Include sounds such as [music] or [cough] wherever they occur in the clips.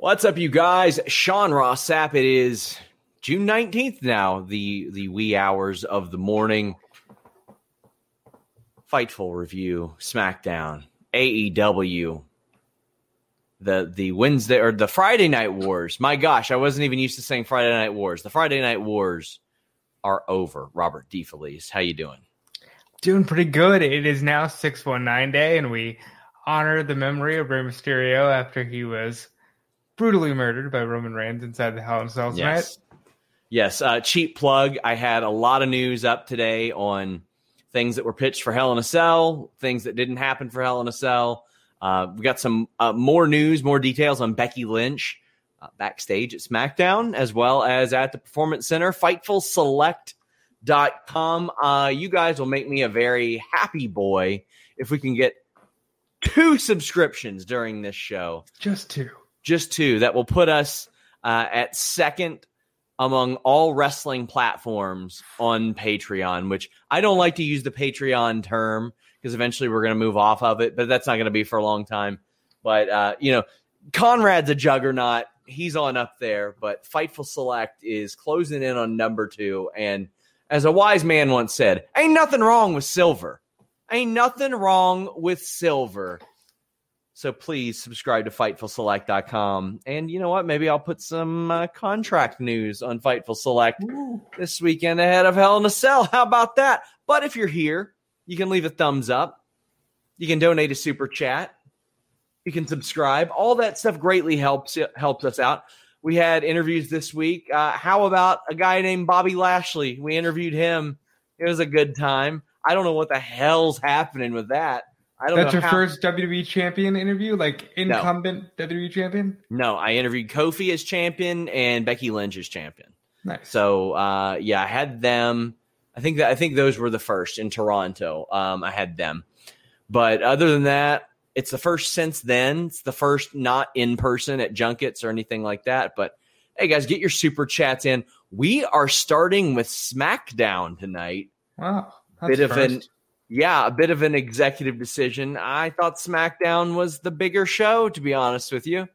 What's up, you guys? Sean Ross Sapp. It is June 19th now, the, the wee hours of the morning. Fightful review, SmackDown, AEW, the the Wednesday or the Friday Night Wars. My gosh, I wasn't even used to saying Friday Night Wars. The Friday Night Wars are over. Robert DeFelice, how you doing? Doing pretty good. It is now 619 day, and we honor the memory of Rey Mysterio after he was brutally murdered by Roman Reigns inside the Hell in a Cell yes. Yes, uh, cheap plug. I had a lot of news up today on things that were pitched for Hell in a Cell, things that didn't happen for Hell in a Cell. Uh, we got some uh, more news, more details on Becky Lynch uh, backstage at SmackDown, as well as at the Performance Center. FightfulSelect.com. Uh, you guys will make me a very happy boy if we can get two subscriptions during this show. Just two just two that will put us uh, at second among all wrestling platforms on Patreon, which I don't like to use the Patreon term because eventually we're going to move off of it, but that's not going to be for a long time. But, uh, you know, Conrad's a juggernaut. He's on up there, but Fightful Select is closing in on number two. And as a wise man once said, ain't nothing wrong with silver. Ain't nothing wrong with silver. So please subscribe to FightfulSelect.com. And you know what? Maybe I'll put some uh, contract news on Fightful Select Ooh. this weekend ahead of Hell in a Cell. How about that? But if you're here, you can leave a thumbs up. You can donate a super chat. You can subscribe. All that stuff greatly helps helps us out. We had interviews this week. Uh, how about a guy named Bobby Lashley? We interviewed him. It was a good time. I don't know what the hell's happening with that. I don't That's your how... first WWE champion interview, like incumbent no. WWE champion. No, I interviewed Kofi as champion and Becky Lynch as champion. Nice. So uh, yeah, I had them. I think that I think those were the first in Toronto. Um, I had them, but other than that, it's the first since then. It's the first not in person at junkets or anything like that. But hey, guys, get your super chats in. We are starting with SmackDown tonight. Wow, bit of first. an yeah, a bit of an executive decision. I thought SmackDown was the bigger show, to be honest with you.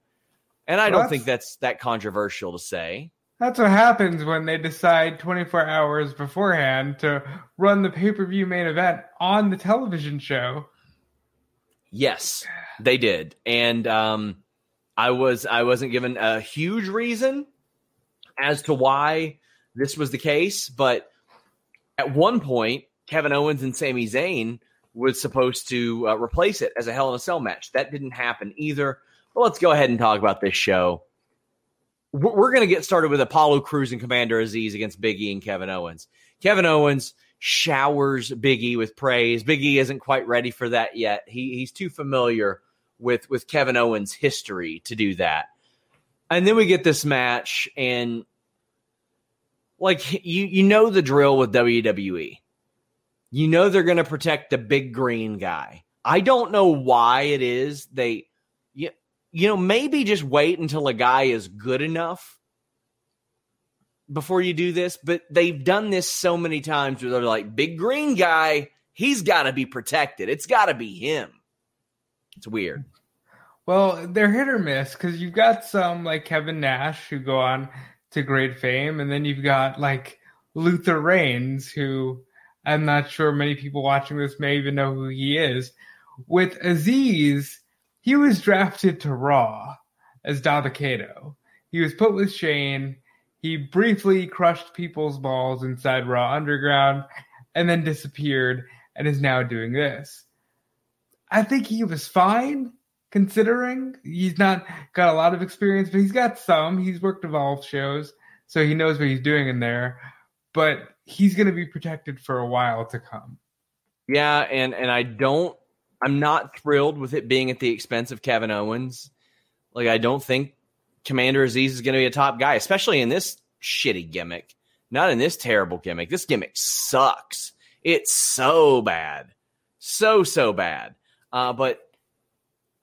And I well, don't think that's that controversial to say. That's what happens when they decide 24 hours beforehand to run the pay per view main event on the television show. Yes, they did, and um, I was I wasn't given a huge reason as to why this was the case, but at one point Kevin Owens and Sami Zayn was supposed to uh, replace it as a Hell in a Cell match. That didn't happen either. But let's go ahead and talk about this show. We're, going to get started with Apollo Crews and Commander Aziz against Big E and Kevin Owens. Kevin Owens showers Big E with praise. Big E isn't quite ready for that yet. He, he's too familiar with with Kevin Owens' history to do that. And then we get this match, and like you you know the drill with WWE you know they're going to protect the big green guy. I don't know why it is they. Yeah, you know, maybe just wait until a guy is good enough before you do this. But they've done this so many times where they're like, big green guy, he's got to be protected. It's got to be him. It's weird. Well, they're hit or miss because you've got some like Kevin Nash who go on to great fame, and then you've got like Luther Reigns, who I'm not sure many people watching this may even know who he is. With Aziz, he was drafted to Raw as Dabba-Kato. He was put with Shane. He briefly crushed people's balls inside Raw Underground and then disappeared and is now doing this. I think he was fine considering he's not got a lot of experience, but he's got some. He's worked Evolve shows, so he knows what he's doing in there. But he's going to be protected for a while to come. Yeah, and and I don't I'm not thrilled with it being at the expense of Kevin Owens. Like, I don't think Commander Aziz is going to be a top guy, especially in this shitty gimmick. Not in this terrible gimmick. This gimmick sucks. It's so bad. So, so bad. Uh, but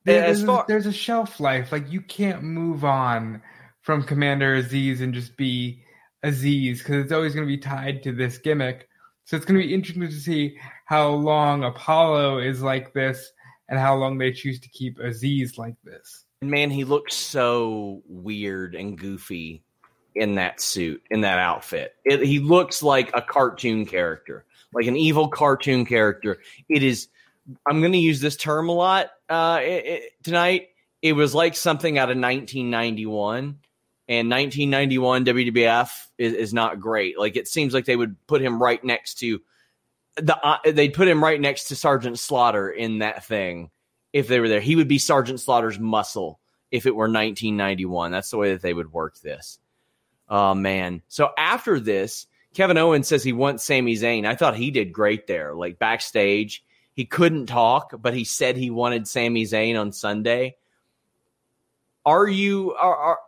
there's, far- there's a shelf life. Like, you can't move on from Commander Aziz and just be Aziz because it's always going to be tied to this gimmick. So it's going to be interesting to see how long Apollo is like this and how long they choose to keep Aziz like this. Man, he looks so weird and goofy in that suit, in that outfit. It, he looks like a cartoon character, like an evil cartoon character. It is. I'm going to use this term a lot uh, it, it, tonight. It was like something out of 1991 and 1991 WWF is, is not great. Like it seems like they would put him right next to the uh, they'd put him right next to Sergeant Slaughter in that thing if they were there. He would be Sergeant Slaughter's muscle if it were 1991. That's the way that they would work this. Oh man. So after this, Kevin Owens says he wants Sami Zayn. I thought he did great there. Like backstage, he couldn't talk, but he said he wanted Sami Zayn on Sunday. Are you are, are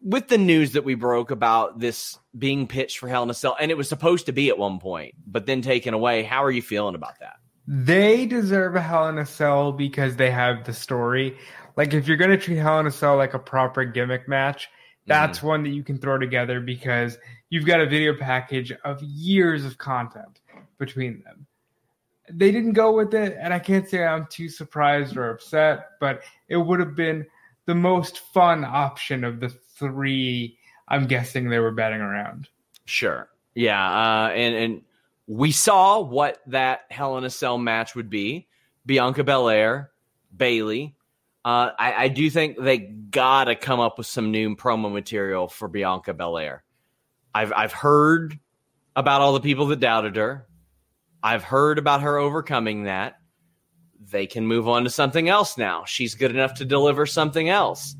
with the news that we broke about this being pitched for Hell in a Cell, and it was supposed to be at one point, but then taken away, how are you feeling about that? They deserve a Hell in a Cell because they have the story. Like, if you're going to treat Hell in a Cell like a proper gimmick match, that's mm one that you can throw together because you've got a video package of years of content between them. They didn't go with it, and I can't say I'm too surprised or upset, but it would have been the most fun option of the three. I'm guessing they were betting around. Sure. Yeah. Uh, and and we saw what that Hell in a Cell match would be: Bianca Belair, Bayley. Uh, I, I do think they gotta come up with some new promo material for Bianca Belair. I've I've heard about all the people that doubted her. I've heard about her overcoming that they can move on to something else now. She's good enough to deliver something else.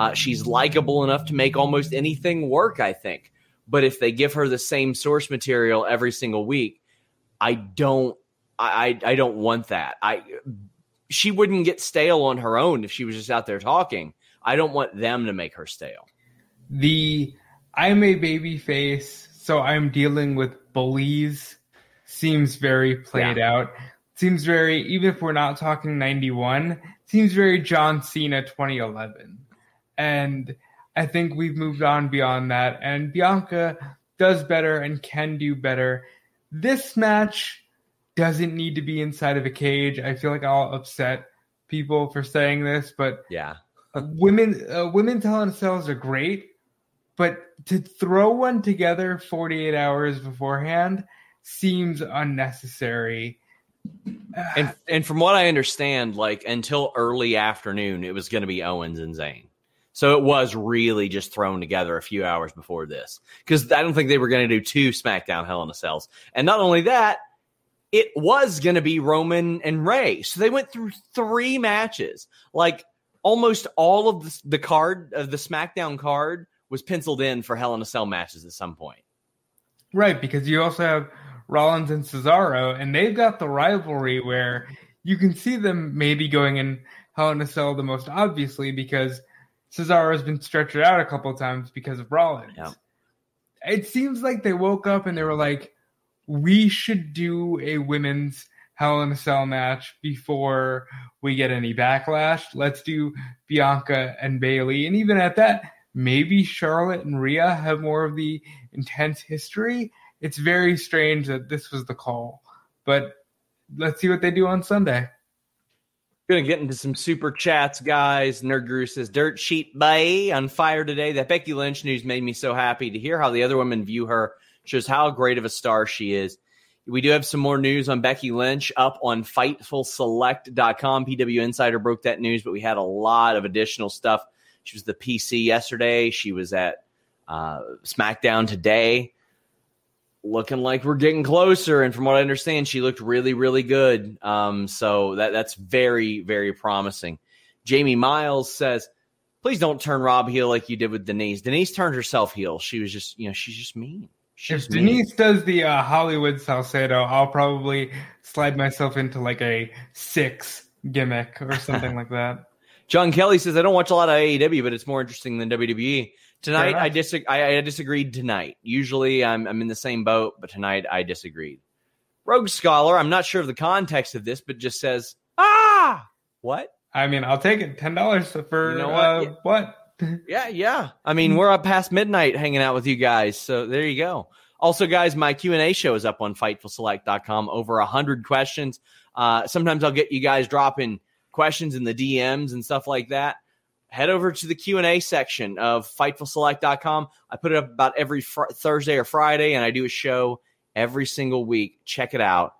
Uh, she's likable enough to make almost anything work, I think. But if they give her the same source material every single week, I don't, I, I don't want that. I, she wouldn't get stale on her own if she was just out there talking. I don't want them to make her stale. The I'm a baby face, so I'm dealing with bullies seems very played yeah. out seems very even if we're not talking 91 seems very john cena 2011 and i think we've moved on beyond that. And bianca does better and can do better. This match doesn't need to be inside of a cage. I feel like i'll upset people for saying this but yeah. [laughs] women uh, women's hell in cells are great but to throw one together 48 hours beforehand seems unnecessary. And and from what I understand, like until early afternoon, it was going to be Owens and Zayn. So it was really just thrown together a few hours before this because I don't think they were going to do two SmackDown Hell in a Cells. And not only that, it was going to be Roman and Rey. So they went through three matches. Like almost all of the, the card of the SmackDown card was penciled in for Hell in a Cell matches at some point. Right, because you also have Rollins and Cesaro, and they've got the rivalry where you can see them maybe going in Hell in a Cell the most obviously because Cesaro has been stretched out a couple times because of Rollins. Yeah. It seems like they woke up and they were like, we should do a women's Hell in a Cell match before we get any backlash. Let's do Bianca and Bayley. And even at that, maybe Charlotte and Rhea have more of the intense history. It's very strange that this was the call. But let's see what they do on Sunday. Gonna get into some super chats, guys. Nerd Guru says Dirt Sheet Bay on fire today. That Becky Lynch news made me so happy to hear how the other women view her. Shows how great of a star she is. We do have some more news on Becky Lynch up on FightfulSelect.com. PW Insider broke that news, but we had a lot of additional stuff. She was the PC yesterday. She was at uh, SmackDown today looking like we're getting closer. And from what I understand, she looked really, really good. Um, so that that's very, very promising. Jamie Miles says, "Please don't turn Rob heel like you did with Denise. Denise turned herself heel. She was just, you know, she's just mean." She's if Denise does the uh, Hollywood Salcedo, I'll probably slide myself into like a six gimmick or something [laughs] like that. John Kelly says, I don't watch a lot of AEW, but it's more interesting than WWE. Tonight, I, dis- I, I disagreed tonight. Usually, I'm, I'm in the same boat, but tonight I disagreed. Rogue Scholar, I'm not sure of the context of this, but just says, ah, what? I mean, I'll take it. $10 for you know what? Uh, yeah. what? yeah, yeah. I mean, we're up past midnight hanging out with you guys, so there you go. Also, guys, my Q and A show is up on FightfulSelect.com. Over a hundred questions. Uh, sometimes I'll get you guys dropping questions in the DMs and stuff like that head over to the q&a section of fightfulselect.com i put it up about every fr- thursday or friday and i do a show every single week. Check it out.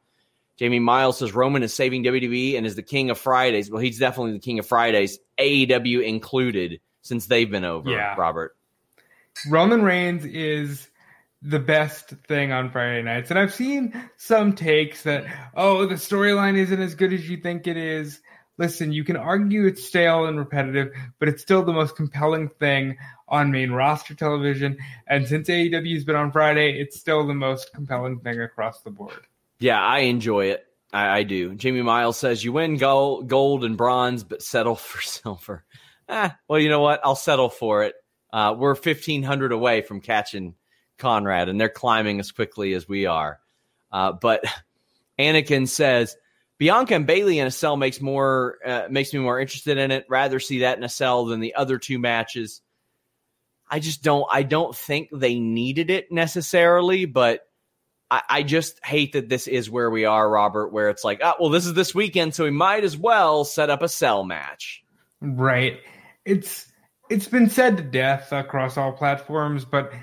Jamie miles says roman is saving wwe and is the king of fridays. Well he's definitely the king of fridays aew included since they've been over yeah. robert. Roman reigns is the best thing on Friday nights. And I've seen some takes that, oh, the storyline isn't as good as you think it is listen, you can argue it's stale and repetitive, but it's still the most compelling thing on main roster television. And since AEW has been on Friday, it's still the most compelling thing across the board. Yeah, I enjoy it. I, I do. Jamie Miles says you win gold, gold and bronze, but settle [laughs] for silver. Eh, well, you know what? I'll settle for it. Uh, we're 1,500 away from catching Conrad, and they're climbing as quickly as we are. Uh, but [laughs] Anakin says Bianca and Bayley in a cell makes more uh, makes me more interested in it. Rather see that in a cell than the other two matches. I just don't. I don't think they needed it necessarily, but I, I just hate that this is where we are, Robert. Where it's like, oh, well, this is this weekend, so we might as well set up a cell match. Right. It's it's been said to death across all platforms, but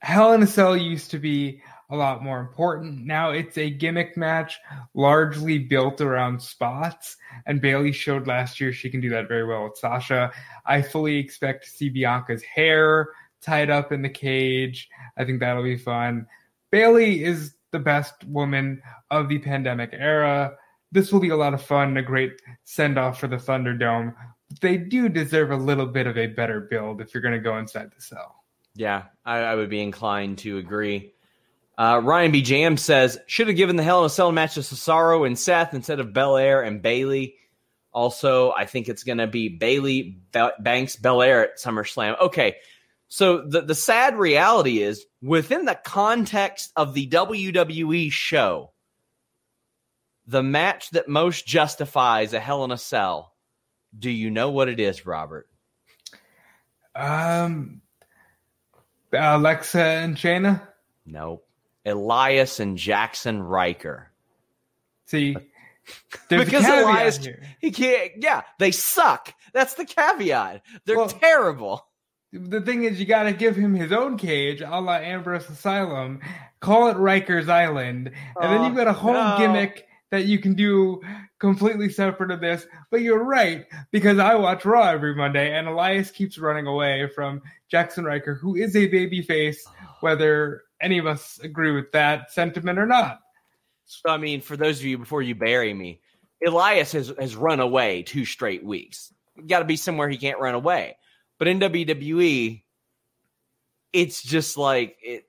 Hell in a Cell used to be a lot more important. Now it's a gimmick match largely built around spots, and Bayley showed last year she can do that very well with Sasha. I fully expect to see Bianca's hair tied up in the cage. I think that'll be fun. Bayley is the best woman of the pandemic era. This will be a lot of fun, a great send off for the Thunderdome. They do deserve a little bit of a better build if you're going to go inside the cell. Yeah, I, I would be inclined to agree. Uh, Ryan B. Jam says should have given the Hell in a Cell match to Cesaro and Seth instead of Belair and Bayley. Also, I think it's going to be Bayley Banks Belair at SummerSlam. Okay, so the the sad reality is within the context of the WWE show, the match that most justifies a Hell in a Cell. Do you know what it is, Robert? Um, Alexa and Shayna. Nope. Elias and Jackson Ryker. See, [laughs] because Elias, he can't. Yeah, they suck. That's the caveat. They're well, terrible. The thing is, you got to give him his own cage, a la Ambrose Asylum. Call it Riker's Island, and then you've oh, got a whole no. gimmick that you can do completely separate of this. But you're right because I watch Raw every Monday, and Elias keeps running away from Jackson Ryker, who is a babyface, oh. whether any of us agree with that sentiment or not. So, I mean, for those of you before you bury me, Elias has, has run away two straight weeks. Got to be somewhere he can't run away. But in WWE, it's just like it,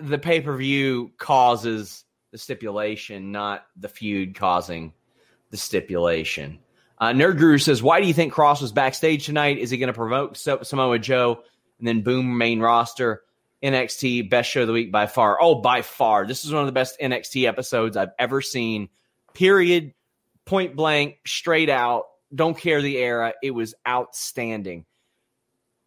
the pay per view causes the stipulation, not the feud causing the stipulation. Uh, Nerd Guru says, "Why do you think Kross was backstage tonight? Is he going to provoke Samoa Joe and then boom main roster?" NXT best show of the week by far. Oh, by far. This is one of the best NXT episodes I've ever seen. Period. Point blank, straight out. Don't care the era. It was outstanding.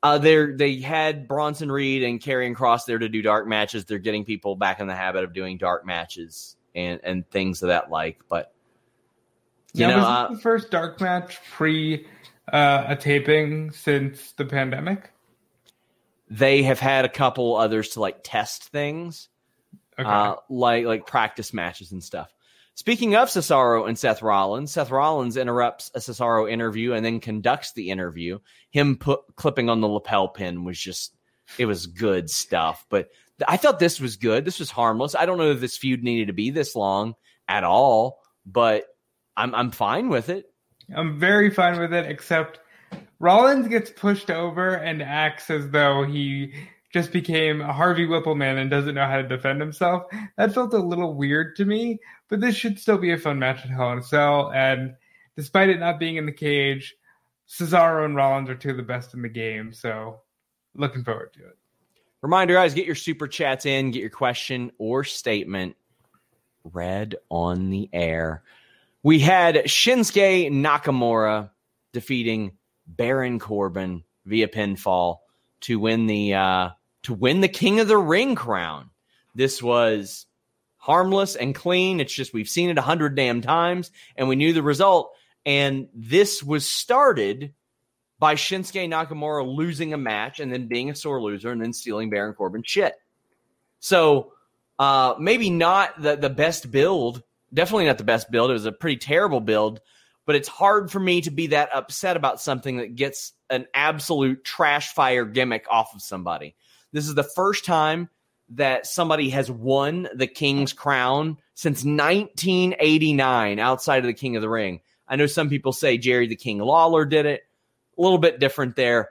Uh, they they had Bronson Reed and Karrion Kross there to do dark matches. They're getting people back in the habit of doing dark matches and and things of that like. But you now, know, was uh, this the first dark match pre uh, a taping since the pandemic? They have had a couple others to like test things, Okay. uh, like like practice matches and stuff. Speaking of Cesaro and Seth Rollins, Seth Rollins interrupts a Cesaro interview and then conducts the interview. Him put, clipping on the lapel pin was just it was good stuff. But I thought this was good. This was harmless. I don't know if this feud needed to be this long at all, but I'm I'm fine with it. I'm very fine with it, except Rollins gets pushed over and acts as though he just became a Harvey Wippleman and doesn't know how to defend himself. That felt a little weird to me, but this should still be a fun match at Hell in a Cell. And despite it not being in the cage, Cesaro and Rollins are two of the best in the game. So looking forward to it. Reminder, guys, get your super chats in, get your question or statement read on the air. We had Shinsuke Nakamura defeating Baron Corbin via pinfall to win the uh, to win the King of the Ring crown. This was harmless and clean. It's just we've seen it a hundred damn times, and we knew the result. And this was started by Shinsuke Nakamura losing a match and then being a sore loser and then stealing Baron Corbin shit. So uh, maybe not the the best build. Definitely not the best build. It was a pretty terrible build, but it's hard for me to be that upset about something that gets an absolute trash fire gimmick off of somebody. This is the first time that somebody has won the King's crown since 1989 outside of the King of the Ring. I know some people say Jerry the King Lawler did it. A little bit different there.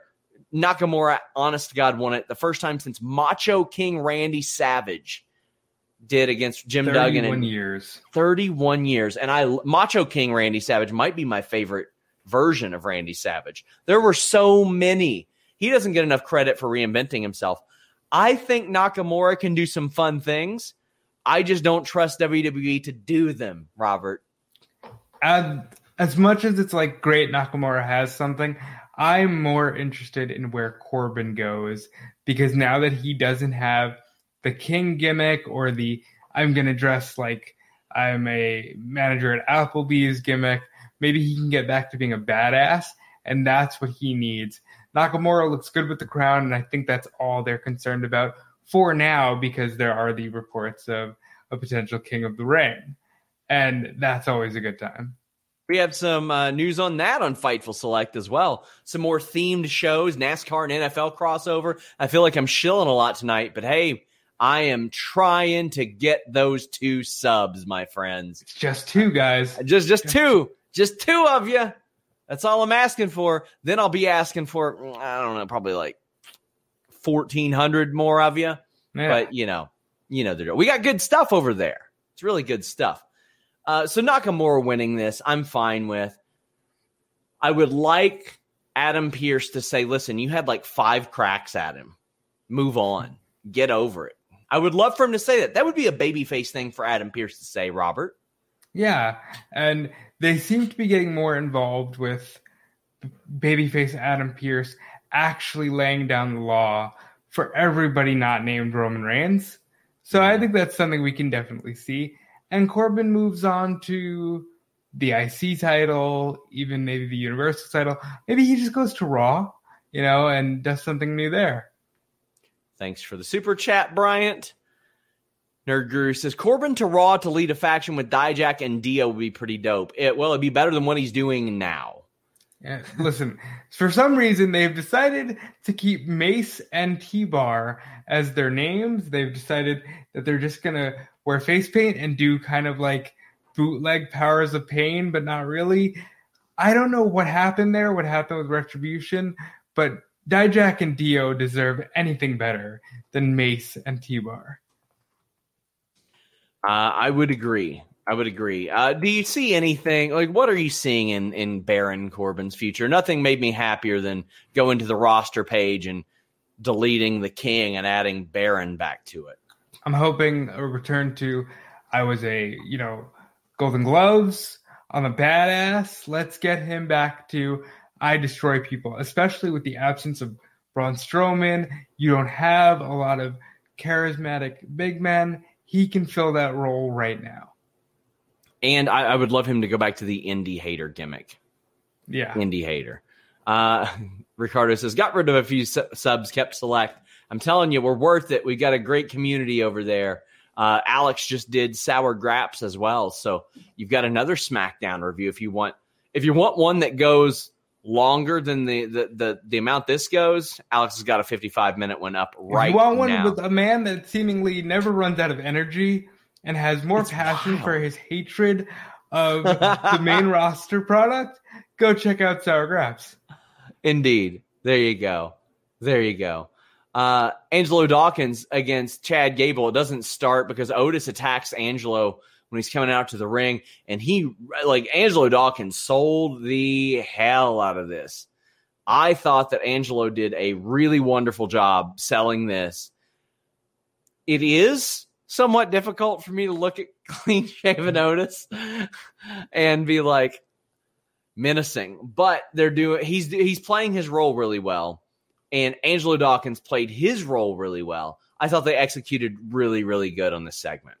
Nakamura, honest to God, won it the first time since Macho King Randy Savage did against Jim Duggan 31 in years. 31 years. And I Macho King Randy Savage might be my favorite version of Randy Savage. There were so many. He doesn't get enough credit for reinventing himself. I think Nakamura can do some fun things. I just don't trust WWE to do them, Robert. And as much as it's like great Nakamura has something, I'm more interested in where Corbin goes because now that he doesn't have the king gimmick or the I'm going to dress like I'm a manager at Applebee's gimmick, maybe he can get back to being a badass, and that's what he needs. Nakamura looks good with the crown, and I think that's all they're concerned about for now because there are the reports of a potential king of the ring. And that's always a good time. We have some uh, news on that on Fightful Select as well. Some more themed shows, NASCAR and NFL crossover. I feel like I'm shilling a lot tonight, but hey, I am trying to get those two subs, my friends. It's just two guys. Just just two. Just two of you. That's all I'm asking for. Then I'll be asking for I don't know, probably like 1400 more of you. Yeah. But you know, you know the drill. We got good stuff over there. It's really good stuff. Uh, so Nakamura winning this, I'm fine with. I would like Adam Pearce to say, "Listen, you had like five cracks at him. Move on. Get over it." I would love for him to say that. That would be a babyface thing for Adam Pearce to say, Robert. Yeah, and they seem to be getting more involved with babyface Adam Pearce actually laying down the law for everybody not named Roman Reigns. So I think that's something we can definitely see. And Corbin moves on to the IC title, even maybe the Universal title. Maybe he just goes to Raw, you know, and does something new there. Thanks for the super chat, Bryant. Nerd Guru says Corbin to Raw to lead a faction with Dijak and Dio would be pretty dope. It well, it'd be better than what he's doing now. Yeah, listen, for some reason they've decided to keep Mace and T Bar as their names. They've decided that they're just gonna wear face paint and do kind of like bootleg powers of pain, but not really. I don't know what happened there, what happened with Retribution, but Dijak and Dio deserve anything better than Mace and T Bar. Uh, I would agree. I would agree. Uh, do you see anything like what are you seeing in in Baron Corbin's future? Nothing made me happier than going to the roster page and deleting the king and adding Baron back to it. I'm hoping a return to I was a, you know, Golden Gloves. I'm a badass. Let's get him back to I destroy people, especially with the absence of Braun Strowman. You don't have a lot of charismatic big men. He can fill that role right now. And I, I would love him to go back to the indie hater gimmick. Yeah. Indie hater. Uh, [laughs] Ricardo says, got rid of a few su- subs, kept select. I'm telling you, we're worth it. We've got a great community over there. Uh, Alex just did sour graps as well, so you've got another SmackDown review if you want. If you want one that goes longer than the the the, the amount this goes, Alex has got a 55 minute one up right you want one now. with a man that seemingly never runs out of energy and has more It's passion wild. for his hatred of the main [laughs] roster product, go check out Sour Graps. Indeed. There you go. There you go. Uh, Angelo Dawkins against Chad Gable. It doesn't start because Otis attacks Angelo when he's coming out to the ring, and he like Angelo Dawkins sold the hell out of this. I thought that Angelo did a really wonderful job selling this. It is somewhat difficult for me to look at [laughs] clean shaven Otis and be like, menacing, but they're doing he's he's playing his role really well, and Angelo Dawkins played his role really well. I thought they executed really really good on this segment.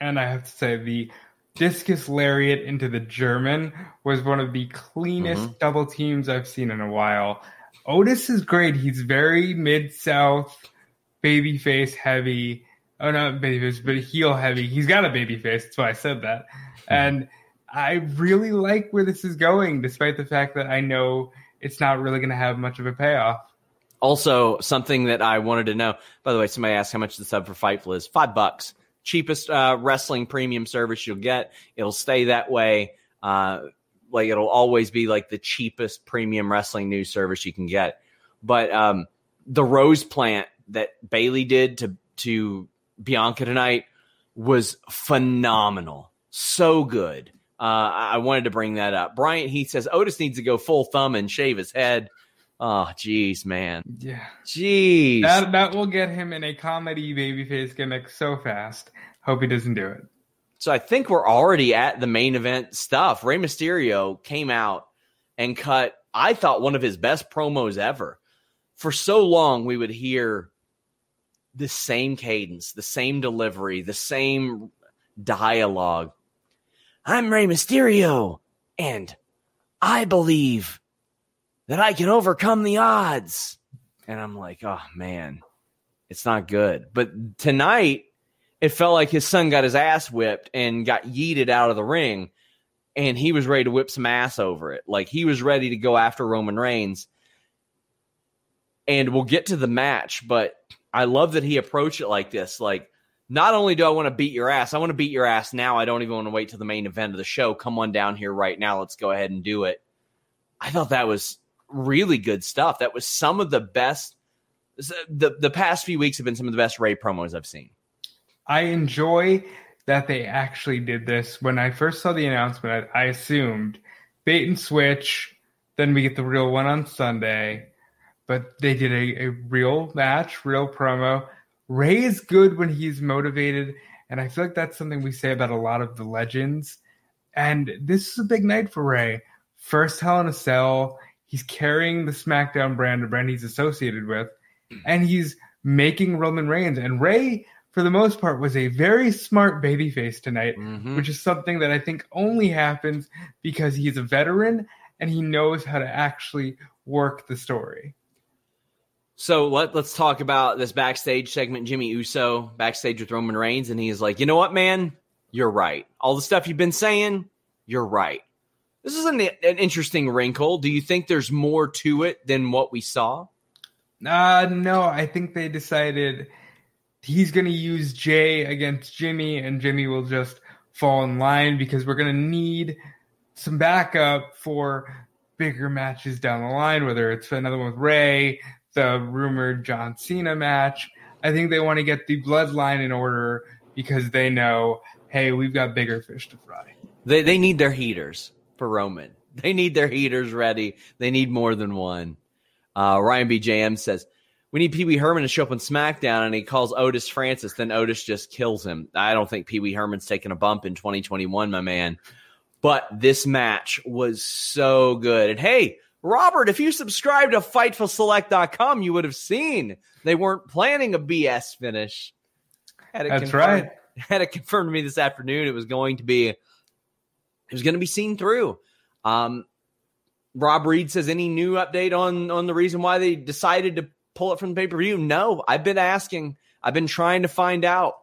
And I have to say, the discus lariat into the German was one of the cleanest Mm-hmm. double teams I've seen in a while. Otis is great. He's very mid south, baby face heavy. Oh, not baby face, but heel heavy. He's got a baby face. That's why I said that. And I really like where this is going, despite the fact that I know it's not really going to have much of a payoff. Also, something that I wanted to know. By the way, somebody asked how much the sub for Fightful is. Five bucks, cheapest uh, wrestling premium service you'll get. It'll stay that way. Uh, like it'll always be like the cheapest premium wrestling news service you can get. But um, the rose plant that Bayley did to to Bianca tonight was phenomenal. So good. Uh, I wanted to bring that up. Bryant Heath says Otis needs to go full thumb and shave his head. Oh, jeez, man. Yeah. Jeez. That, that will get him in a comedy babyface gimmick so fast. Hope he doesn't do it. so I think we're already at the main event stuff. Rey Mysterio came out and cut, I thought, one of his best promos ever. For so long, we would hear the same cadence, the same delivery, the same dialogue. I'm Rey Mysterio, and I believe that I can overcome the odds. And I'm like, oh man, it's not good. But tonight, it felt like his son got his ass whipped and got yeeted out of the ring, and he was ready to whip some ass over it. Like he was ready to go after Roman Reigns. And we'll get to the match, but I love that he approached it like this. Like, not only do I want to beat your ass, I want to beat your ass now. I don't even want to wait till the main event of the show. Come on down here right now. Let's go ahead and do it. I thought that was really good stuff. That was some of the best. The the past few weeks have been some of the best Rey promos I've seen. I enjoy that they actually did this. When I first saw the announcement, I, I assumed bait and switch, then we get the real one on Sunday. But they did a, a real match, real promo. Rey is good when he's motivated, and I feel like that's something we say about a lot of the legends. And this is a big night for Rey. First Hell in a Cell. He's carrying the SmackDown brand, a brand he's associated with, and he's making Roman Reigns. And Rey, for the most part, was a very smart babyface tonight, Mhm. which is something that I think only happens because he's a veteran and he knows how to actually work the story. So let, let's talk about this backstage segment. Jimmy Uso backstage with Roman Reigns, and he's like, you know what, man? You're right. All the stuff you've been saying, you're right. This is an, an interesting wrinkle. Do you think there's more to it than what we saw? Uh no, I think they decided he's going to use Jay against Jimmy and Jimmy will just fall in line because we're going to need some backup for bigger matches down the line whether it's another one with Rey, the rumored John Cena match. I think they want to get the bloodline in order because they know, hey, we've got bigger fish to fry. They, they need their heaters for Roman. [laughs] They need their heaters ready. They need more than one. Uh, Ryan BJM says, we need Pee Wee Herman to show up on SmackDown, and he calls Otis Francis. Then Otis just kills him. I don't think Pee Wee Herman's taking a bump in 2021, my man. But this match was so good. And hey, Robert, if you subscribe to FightfulSelect.com, you would have seen they weren't planning a BS finish. Had That's right. [laughs] Had it confirmed to me this afternoon. It was going to be, it was going to be seen through. Um, Rob Reed says any new update on on the reason why they decided to pull it from the pay per view? No, I've been asking. I've been trying to find out.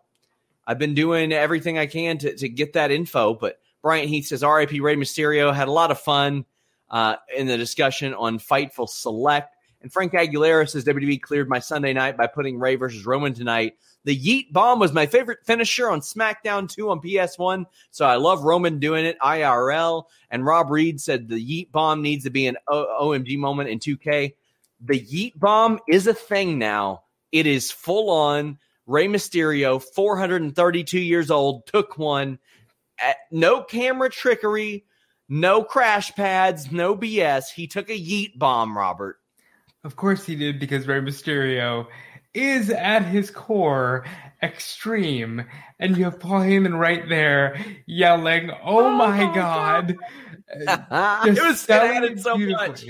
I've been doing everything I can to, to get that info. But Bryant Heath says RIP Rey Mysterio had a lot of fun uh, in the discussion on Fightful Select. And Frank Aguilera says WWE cleared my Sunday night by putting Rey versus Roman tonight. The Yeet Bomb was my favorite finisher on SmackDown 2 on PS1. So I love Roman doing it IRL. And Rob Reed said the Yeet Bomb needs to be an o- OMG moment in 2K the Yeet Bomb is a thing now. It is full on. Rey Mysterio, 432 years old, took one. At no camera trickery, no crash pads, no BS. He took a Yeet Bomb, Robert. Of course he did, because Rey Mysterio is at his core extreme. And you have Paul Heyman right there yelling, Oh, oh my God. [laughs] it was selling it so much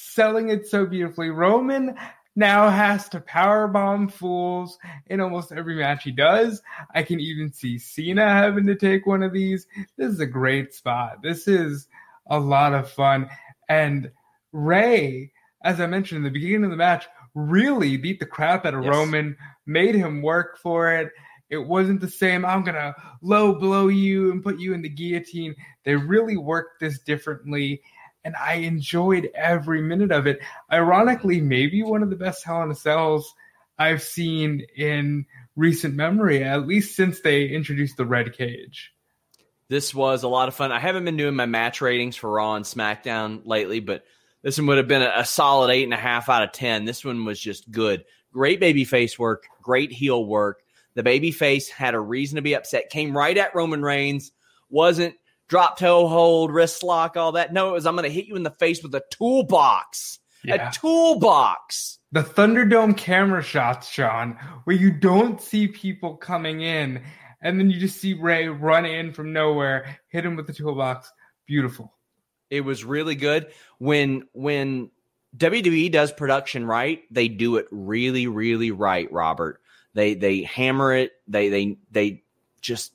selling it so beautifully. Roman now has to power bomb fools in almost every match he does. I can even see Cena having to take one of these. This is a great spot. This is a lot of fun. And Rey, as I mentioned in the beginning of the match, really beat the crap out of yes. Roman, made him work for it. It wasn't the same, I'm going to low blow you and put you in the guillotine. They really worked this differently and I enjoyed every minute of it. Ironically, maybe one of the best Hell in a Cells I've seen in recent memory, at least since they introduced the red cage. This was a lot of fun. I haven't been doing my match ratings for Raw and SmackDown lately, but this one would have been a, a solid eight and a half out of ten. This one was just good. Great baby face work, great heel work. The baby face had a reason to be upset. Came right at Roman Reigns. Wasn't drop toe hold, wrist lock, all that. No, it was I'm going to hit you in the face with a toolbox. Yeah. A toolbox. The Thunderdome camera shots, Sean, where you don't see people coming in, and then you just see Rey run in from nowhere, hit him with the toolbox. Beautiful. It was really good. When when WWE does production right, they do it really, really right, Robert. They they hammer it. They they they just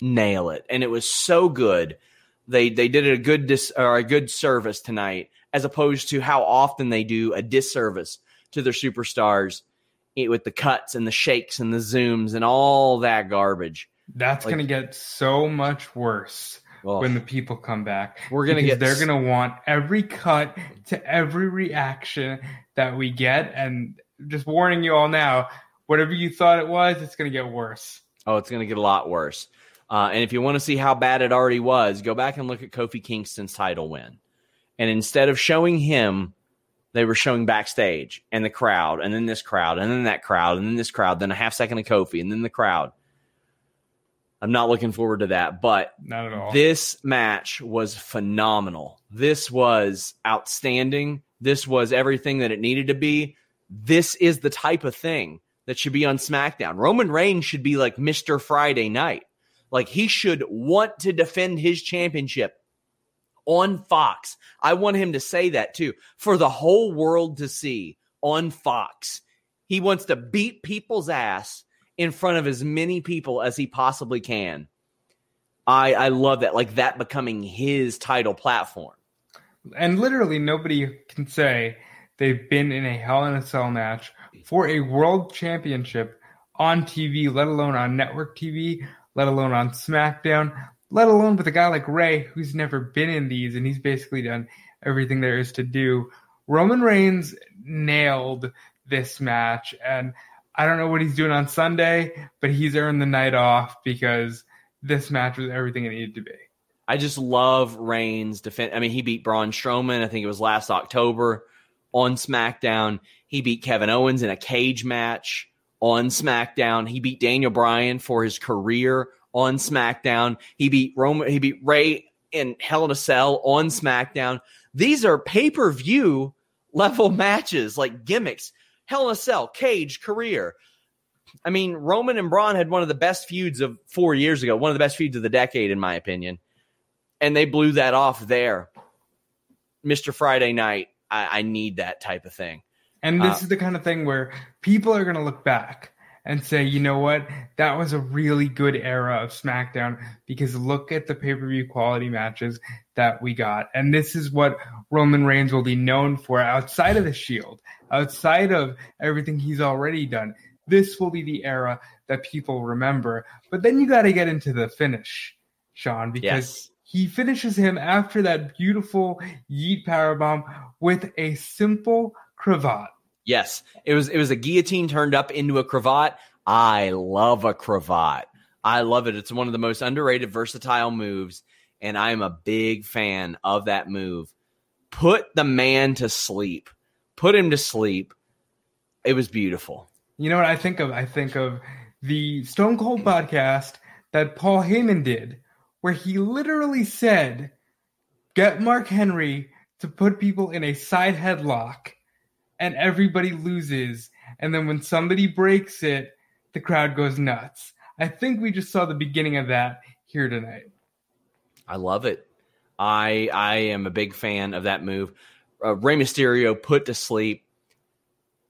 nail it, and it was so good. They they did a good dis, or a good service tonight, as opposed to how often they do a disservice to their superstars eh, with the cuts and the shakes and the zooms and all that garbage. That's like, going to get so much worse well, when the people come back. We're to get they're going to want every cut to every reaction that we get and just warning you all now, whatever you thought it was, it's going to get worse. Oh, it's going to get a lot worse. Uh, and if you want to see how bad it already was, go back and look at Kofi Kingston's title win. And instead of showing him, they were showing backstage and the crowd, and then this crowd, and then that crowd, and then this crowd, then a half second of Kofi, and then the crowd. I'm not looking forward to that, but not at all. This match was phenomenal. This was outstanding. This was everything that it needed to be. This is the type of thing that should be on SmackDown. Roman Reigns should be like Mr. Friday night. Like he should want to defend his championship on Fox. I want him to say that too for the whole world to see on Fox. He wants to beat people's ass in front of as many people as he possibly can. I I love that like that becoming his title platform. And literally nobody can say they've been in a Hell in a Cell match for a world championship on TV, let alone on network TV let alone on SmackDown, let alone with a guy like Rey who's never been in these and he's basically done everything there is to do. Roman Reigns nailed this match and I don't know what he's doing on Sunday, but he's earned the night off because this match was everything it needed to be. I just love Reigns defense. I mean, he beat Braun Strowman. I think it was last October on SmackDown. He beat Kevin Owens in a cage match on SmackDown. He beat Daniel Bryan for his career on SmackDown. He beat Roman. He beat Rey in Hell in a Cell on SmackDown. These are pay per view level [laughs] matches, like gimmicks. Hell in a Cell, Cage, career. I mean, Roman and Braun had one of the best feuds of four years ago, one of the best feuds of the decade, in my opinion. And they blew that off there. Mr. Friday Night, I, I need that type of thing. And this uh, is the kind of thing where people are going to look back and say, you know what, that was a really good era of SmackDown because look at the pay per view quality matches that we got. And this is what Roman Reigns will be known for outside of the Shield, outside of everything he's already done. This will be the era that people remember. But then you got to get into the finish, Sean, because yes. he finishes him after that beautiful yeet powerbomb with a simple cravat. Yes, it was it was a guillotine turned up into a cravat. I love a cravat. I love it. It's one of the most underrated, versatile moves, and I am a big fan of that move. Put the man to sleep. Put him to sleep. It was beautiful. You know what I think of? I think of the Stone Cold podcast that Paul Heyman did, where he literally said, "Get Mark Henry to put people in a side headlock." and everybody loses. And then when somebody breaks it, the crowd goes nuts. I think we just saw the beginning of that here tonight. I love it. I I am a big fan of that move. Uh, Rey Mysterio put to sleep.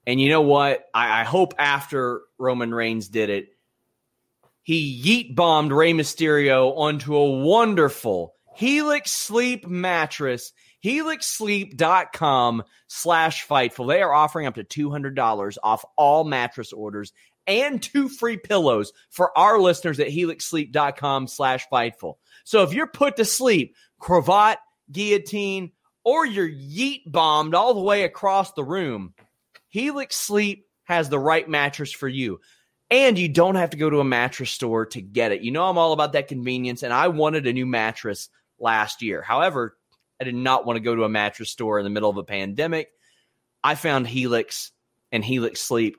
And you know what? I, I hope after Roman Reigns did it, he yeet bombed Rey Mysterio onto a wonderful Helix Sleep mattress helixsleep.com slash fightful. They are offering up to $200 off all mattress orders and two free pillows for our listeners at helixsleep.com slash fightful. So if you're put to sleep, cravat, guillotine, or you're yeet bombed all the way across the room, Helix Sleep has the right mattress for you. And you don't have to go to a mattress store to get it. You know, I'm all about that convenience, and I wanted a new mattress last year. However, I did not want to go to a mattress store in the middle of a pandemic. I found Helix and Helix Sleep.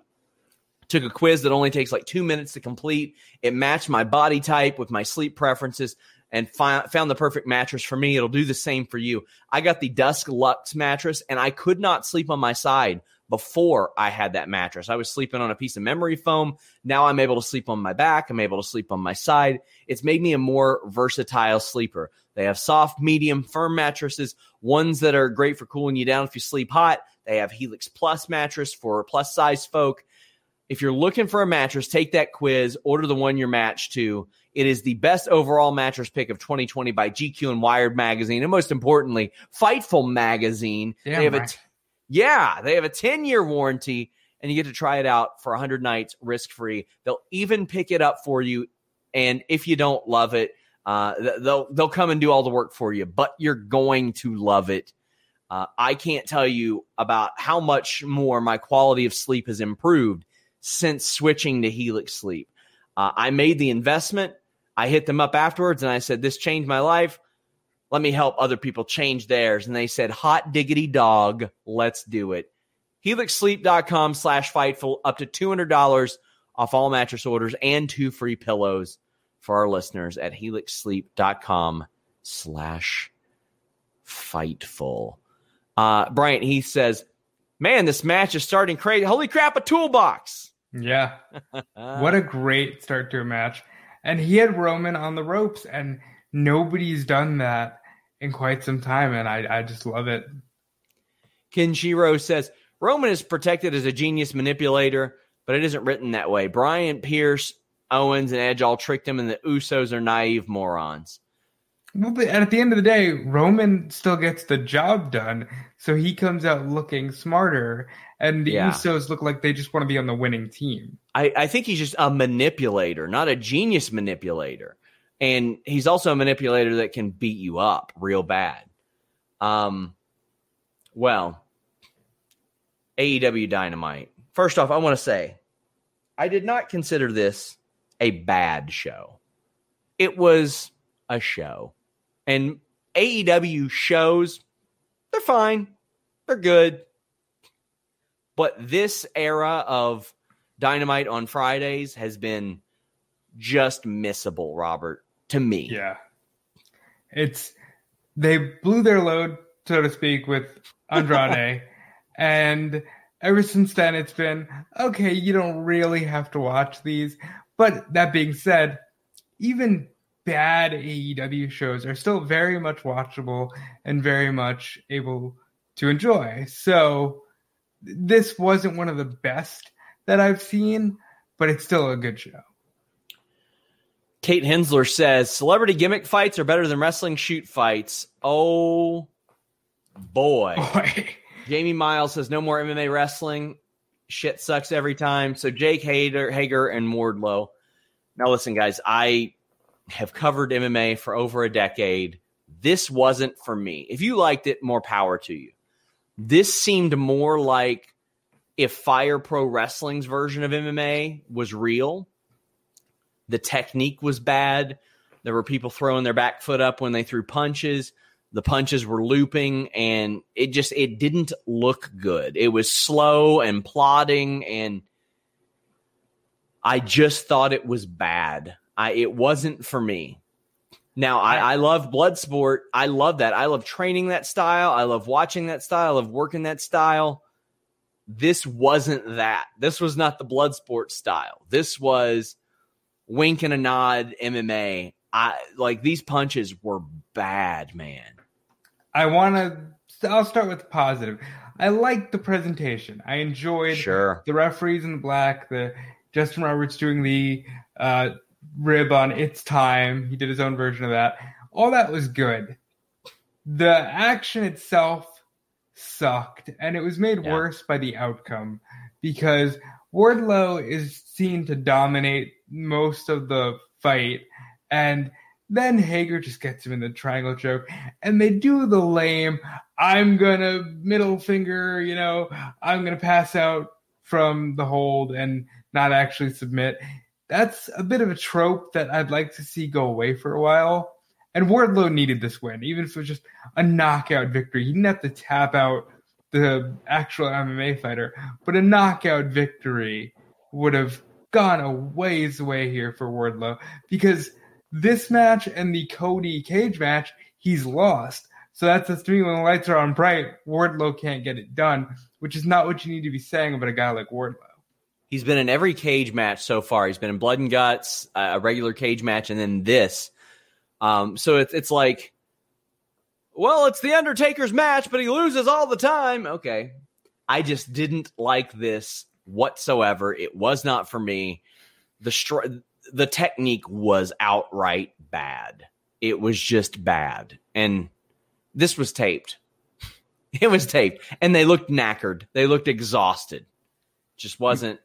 Took a quiz that only takes like two minutes to complete. It matched my body type with my sleep preferences and fi- found the perfect mattress for me. It'll do the same for you. I got the Dusk Luxe mattress and I could not sleep on my side before I had that mattress. I was sleeping on a piece of memory foam. Now I'm able to sleep on my back. I'm able to sleep on my side. It's made me a more versatile sleeper. They have soft, medium, firm mattresses, ones that are great for cooling you down if you sleep hot. They have Helix Plus mattress for plus size folk. If you're looking for a mattress, take that quiz, order the one you're matched to. It is the best overall mattress pick of 2020 by GQ and Wired magazine, and most importantly, Fightful magazine. Damn they have right. a t- yeah, they have a 10 year warranty, and you get to try it out for 100 nights risk free. They'll even pick it up for you, and if you don't love it, uh, they'll they'll come and do all the work for you, but you're going to love it. Uh, I can't tell you about how much more my quality of sleep has improved since switching to Helix Sleep. Uh, I made the investment. I hit them up afterwards and I said, This changed my life. Let me help other people change theirs. And they said, Hot diggity dog, let's do it. HelixSleep.com slash Fightful, up to $200 off all mattress orders and two free pillows for our listeners at helixsleep.com slash fightful. Uh, Bryant, he says, man, this match is starting crazy. Holy crap, a toolbox. Yeah. [laughs] what a great start to a match. And he had Roman on the ropes, and nobody's done that in quite some time. And I, I just love it. Kenshiro says, Roman is protected as a genius manipulator, but it isn't written that way. Bryan Pearce Owens and Edge all tricked him, and the Usos are naive morons. Well, but at the end of the day, Roman still gets the job done, so he comes out looking smarter, and the yeah. Usos look like they just want to be on the winning team. I, I think he's just a manipulator, not a genius manipulator, and he's also a manipulator that can beat you up real bad. Um, well, AEW Dynamite. First off, I want to say I did not consider this a bad show. It was a show. And AEW shows, they're fine. They're good. But this era of Dynamite on Fridays has been just missable, Robert, to me. Yeah. It's they blew their load, so to speak, with Andrade. [laughs] and ever since then, it's been okay. You don't really have to watch these. But that being said, even bad AEW shows are still very much watchable and very much able to enjoy. So this wasn't one of the best that I've seen, but it's still a good show. Kate Hensler says celebrity gimmick fights are better than wrestling shoot fights. Oh boy. [laughs] boy. Jamie Miles says no more MMA wrestling. Shit sucks every time. So Jake Hager, Hager and Wardlow. Now listen, guys, I have covered MMA for over a decade. This wasn't for me. If you liked it, more power to you. This seemed more like if Fire Pro Wrestling's version of MMA was real. The technique was bad. There were people throwing their back foot up when they threw punches. The punches were looping and it just it didn't look good. It was slow and plodding and I just thought it was bad. I it wasn't for me. Now I, I love blood sport. I love that. I love training that style. I love watching that style. I love working that style. This wasn't that. This was not the blood sport style. This was wink and a nod MMA. I like these punches were bad, man. I want to. I'll start with positive. I liked the presentation. I enjoyed sure. the referees in black, the Justin Roberts doing the uh, rib on It's Time. He did his own version of that. All that was good. The action itself sucked, and it was made yeah. worse by the outcome because Wardlow is seen to dominate most of the fight, and then Hager just gets him in the triangle choke, and they do the lame, I'm gonna middle finger, you know, I'm gonna pass out from the hold and not actually submit. That's a bit of a trope that I'd like to see go away for a while. And Wardlow needed this win, even if it was just a knockout victory. He didn't have to tap out the actual MMA fighter, but a knockout victory would have gone a ways away here for Wardlow because this match and the Cody cage match, he's lost. So that's the three when the lights are on bright, Wardlow can't get it done, which is not what you need to be saying about a guy like Wardlow. He's been in every cage match so far. He's been in Blood and Guts, a regular cage match, and then this. Um, so it's it's like, well, it's the Undertaker's match, but he loses all the time. Okay, I just didn't like this whatsoever. It was not for me. The str- the technique was outright bad. It was just bad, and this was taped. [laughs] It was taped, and they looked knackered. They looked exhausted. Just wasn't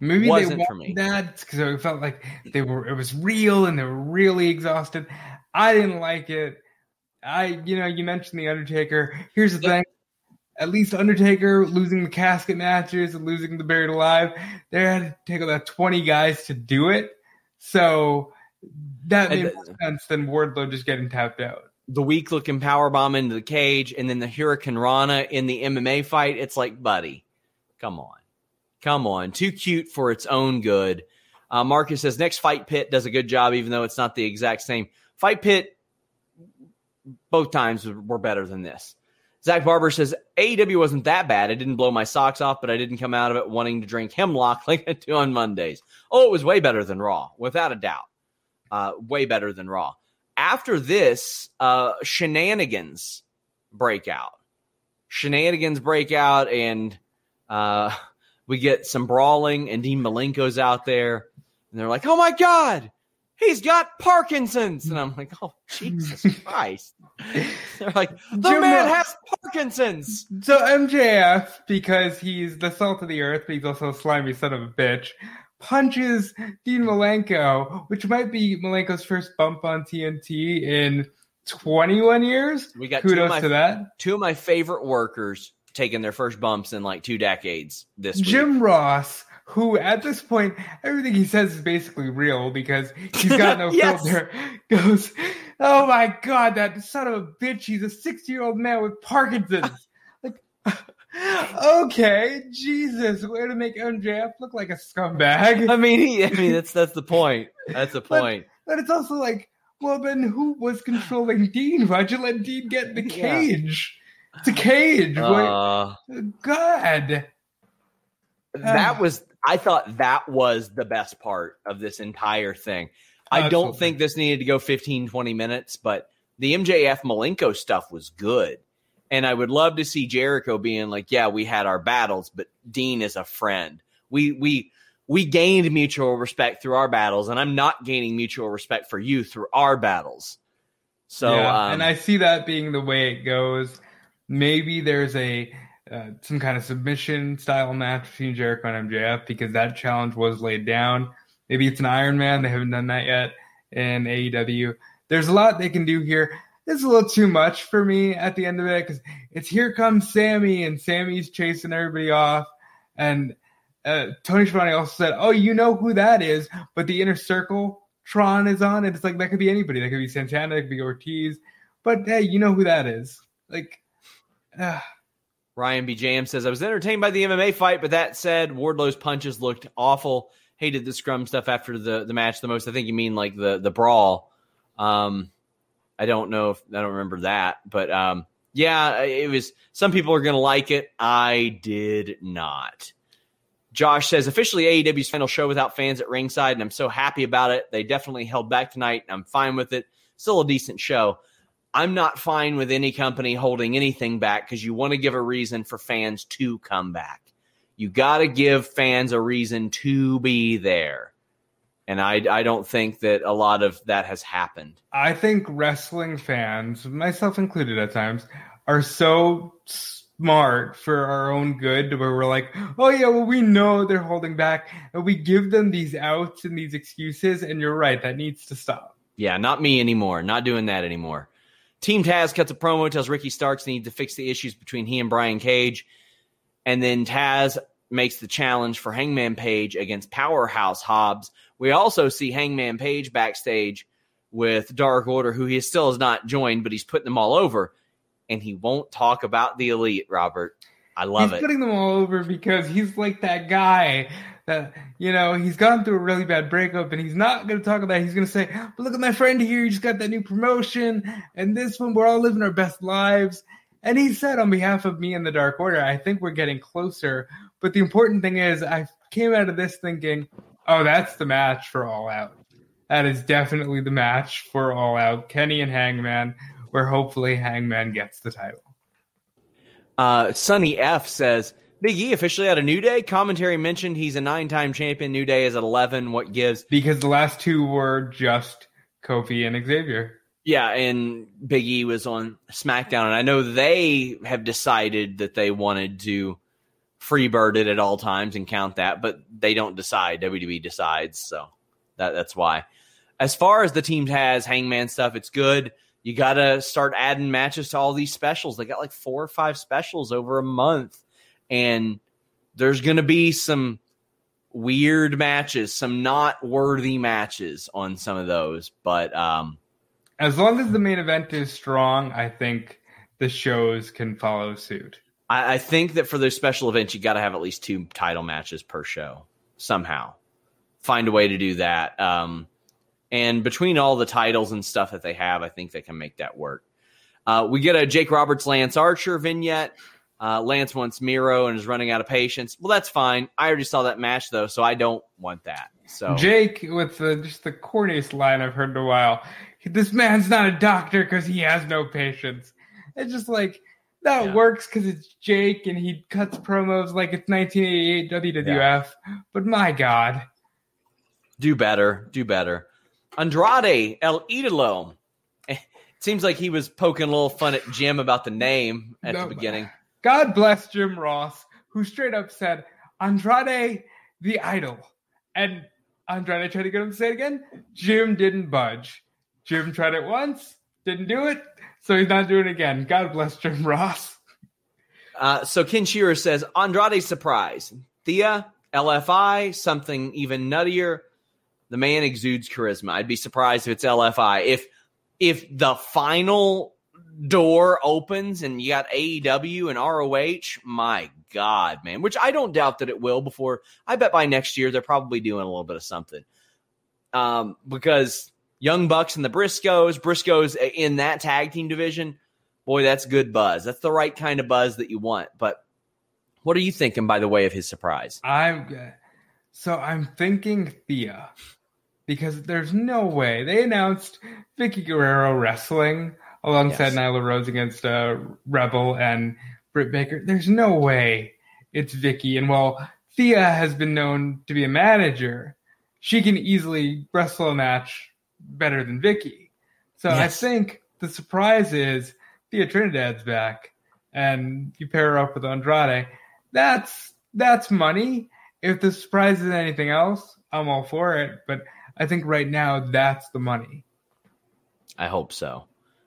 Maybe wasn't they for me. That because it felt like they were. It was real, and they were really exhausted. I didn't like it. I, you know, you mentioned the Undertaker. Here's the thing: at least Undertaker losing the casket matches and losing the buried alive, they had to take about twenty guys to do it. So that made more sense than Wardlow just getting tapped out. The weak looking power bomb into the cage, and then the hurricanrana in the MMA fight. It's like, buddy, come on. Come on, too cute for its own good. Uh, Marcus says next Fight Pit does a good job, even though it's not the exact same. Fight Pit, both times were better than this. Zach Barber says AEW wasn't that bad. It didn't blow my socks off, but I didn't come out of it wanting to drink hemlock [laughs] like I do on Mondays. Oh, it was way better than Raw, without a doubt. Uh, way better than Raw. After this, uh, shenanigans break out. Shenanigans break out, and uh, we get some brawling, and Dean Malenko's out there, and they're like, "Oh my god, he's got Parkinson's," and I'm like, "Oh Jesus [laughs] Christ!" [laughs] they're like, "The Jim man has Parkinson's." So MJF, because he's the salt of the earth, but he's also a slimy son of a bitch, punches Dean Malenko, which might be Malenko's first bump on TNT in 21 years. We got kudos my, to that. Two of my favorite workers taking their first bumps in like two decades this week. Jim Ross, who at this point, everything he says is basically real because he's got no [laughs] yes. filter, [laughs] goes, Oh my God, that son of a bitch, he's a 60 year old man with Parkinson's. [laughs] like, okay, Jesus, way to make MJF look like a scumbag. I mean, he, I mean, that's that's the point. That's the point. But, but it's also like, well, then who was controlling Dean? Why'd you let Dean get in the cage? Yeah. It's a cage. Uh, God. that was I thought that was the best part of this entire thing. I don't think this needed to go 15, 20 minutes, but the MJF Malenko stuff was good. And I would love to see Jericho being like, yeah, we had our battles, but Dean is a friend. We we we gained mutual respect through our battles, and I'm not gaining mutual respect for you through our battles. So, yeah, um, and I see that being the way it goes. Maybe there's a uh, some kind of submission style match between Jericho and MJF because that challenge was laid down. Maybe it's an Iron Man. They haven't done that yet in AEW. There's a lot they can do here. It's a little too much for me at the end of it because it's here comes Sammy and Sammy's chasing everybody off. And uh, Tony Schiavone also said, "Oh, you know who that is?" But the inner circle Tron is on, and it's like that could be anybody. That could be Santana, that could be Ortiz. But hey, you know who that is? Like, [sighs] uh, B. Jam says, I was entertained by the MMA fight, but that said, Wardlow's punches looked awful. Hated the scrum stuff after the, the match the most. I think you mean like the the brawl. Um, I don't know if I don't remember that, but um, yeah, it was. Some people are going to like it. I did not. Josh says officially AEW's final show without fans at ringside, and I'm so happy about it. They definitely held back tonight. And I'm fine with it. Still a decent show. I'm not fine with any company holding anything back because you want to give a reason for fans to come back. You got to give fans a reason to be there. And I, I don't think that a lot of that has happened. I think wrestling fans, myself included at times, are so smart for our own good where we're like, oh yeah, well we know they're holding back and we give them these outs and these excuses and you're right, that needs to stop. Yeah, not me anymore. Not doing that anymore. Team Taz cuts a promo, tells Ricky Starks need to fix the issues between he and Brian Cage. And then Taz makes the challenge for Hangman Page against Powerhouse Hobbs. We also see Hangman Page backstage with Dark Order, who he still has not joined, but he's putting them all over. And he won't talk about the elite, Robert. I love he's it. putting them all over because he's like that guy that you know he's gone through a really bad breakup and he's not going to talk about it. He's going to say, "But look at my friend here. He just got that new promotion, and this one we're all living our best lives." And he said, on behalf of me and the Dark Order, I think we're getting closer. But the important thing is, I came out of this thinking, "Oh, that's the match for All Out. That is definitely the match for All Out. Kenny and Hangman, where hopefully Hangman gets the title." Uh, Sunny F says Big E officially had a New Day. Commentary mentioned he's a nine-time champion. New Day is at eleven. What gives? Because the last two were just Kofi and Xavier. Yeah, and Big E was on SmackDown, and I know they have decided that they wanted to freebird it at all times and count that, but they don't decide. WWE decides, so that that's why. As far as the team has Hangman stuff, it's good you got to start adding matches to all these specials. They got like four or five specials over a month, and there's going to be some weird matches, some not worthy matches on some of those. But um, as long as the main event is strong, I think the shows can follow suit. I, I think that for those special events, you got to have at least two title matches per show somehow. Find a way to do that. Um, and between all the titles and stuff that they have, I think they can make that work. Uh, we get a Jake Roberts Lance Archer vignette. Uh, Lance wants Miro and is running out of patience. Well, that's fine. I already saw that match though, so I don't want that. So Jake, with the, just the corniest line I've heard in a while, this man's not a doctor because he has no patience. It's just like that yeah. works because it's Jake and he cuts promos like it's 1988 WWF. Yeah. But my God, do better, do better. Andrade El Idolo. [laughs] It seems like he was poking a little fun at Jim about the name at no, the beginning. God bless Jim Ross, who straight up said Andrade the Idol. And Andrade tried to get him to say it again. Jim didn't budge. Jim tried it once, didn't do it, so he's not doing it again. God bless Jim Ross. Uh, so Ken Shearer says Andrade surprise. Thea, LFI, something even nuttier. The man exudes charisma. I'd be surprised if it's LFI. If if the final door opens and you got AEW and ROH, my God, man. Which I don't doubt that it will before. I bet by next year they're probably doing a little bit of something. Um, because Young Bucks and the Briscoes, Briscoes in that tag team division, boy, that's good buzz. That's the right kind of buzz that you want. But What are you thinking by the way of his surprise? I'm so I'm thinking Thea because there's no way they announced Vickie Guerrero wrestling alongside yes. Nyla Rose against uh, Rebel and Britt Baker. There's no way it's Vickie. And while Thea has been known to be a manager, she can easily wrestle a match better than Vickie. So yes. I think the surprise is Thea Trinidad's back, and you pair her up with Andrade. That's that's money. If the surprise is anything else, I'm all for it. But I think right now that's the money. I hope so.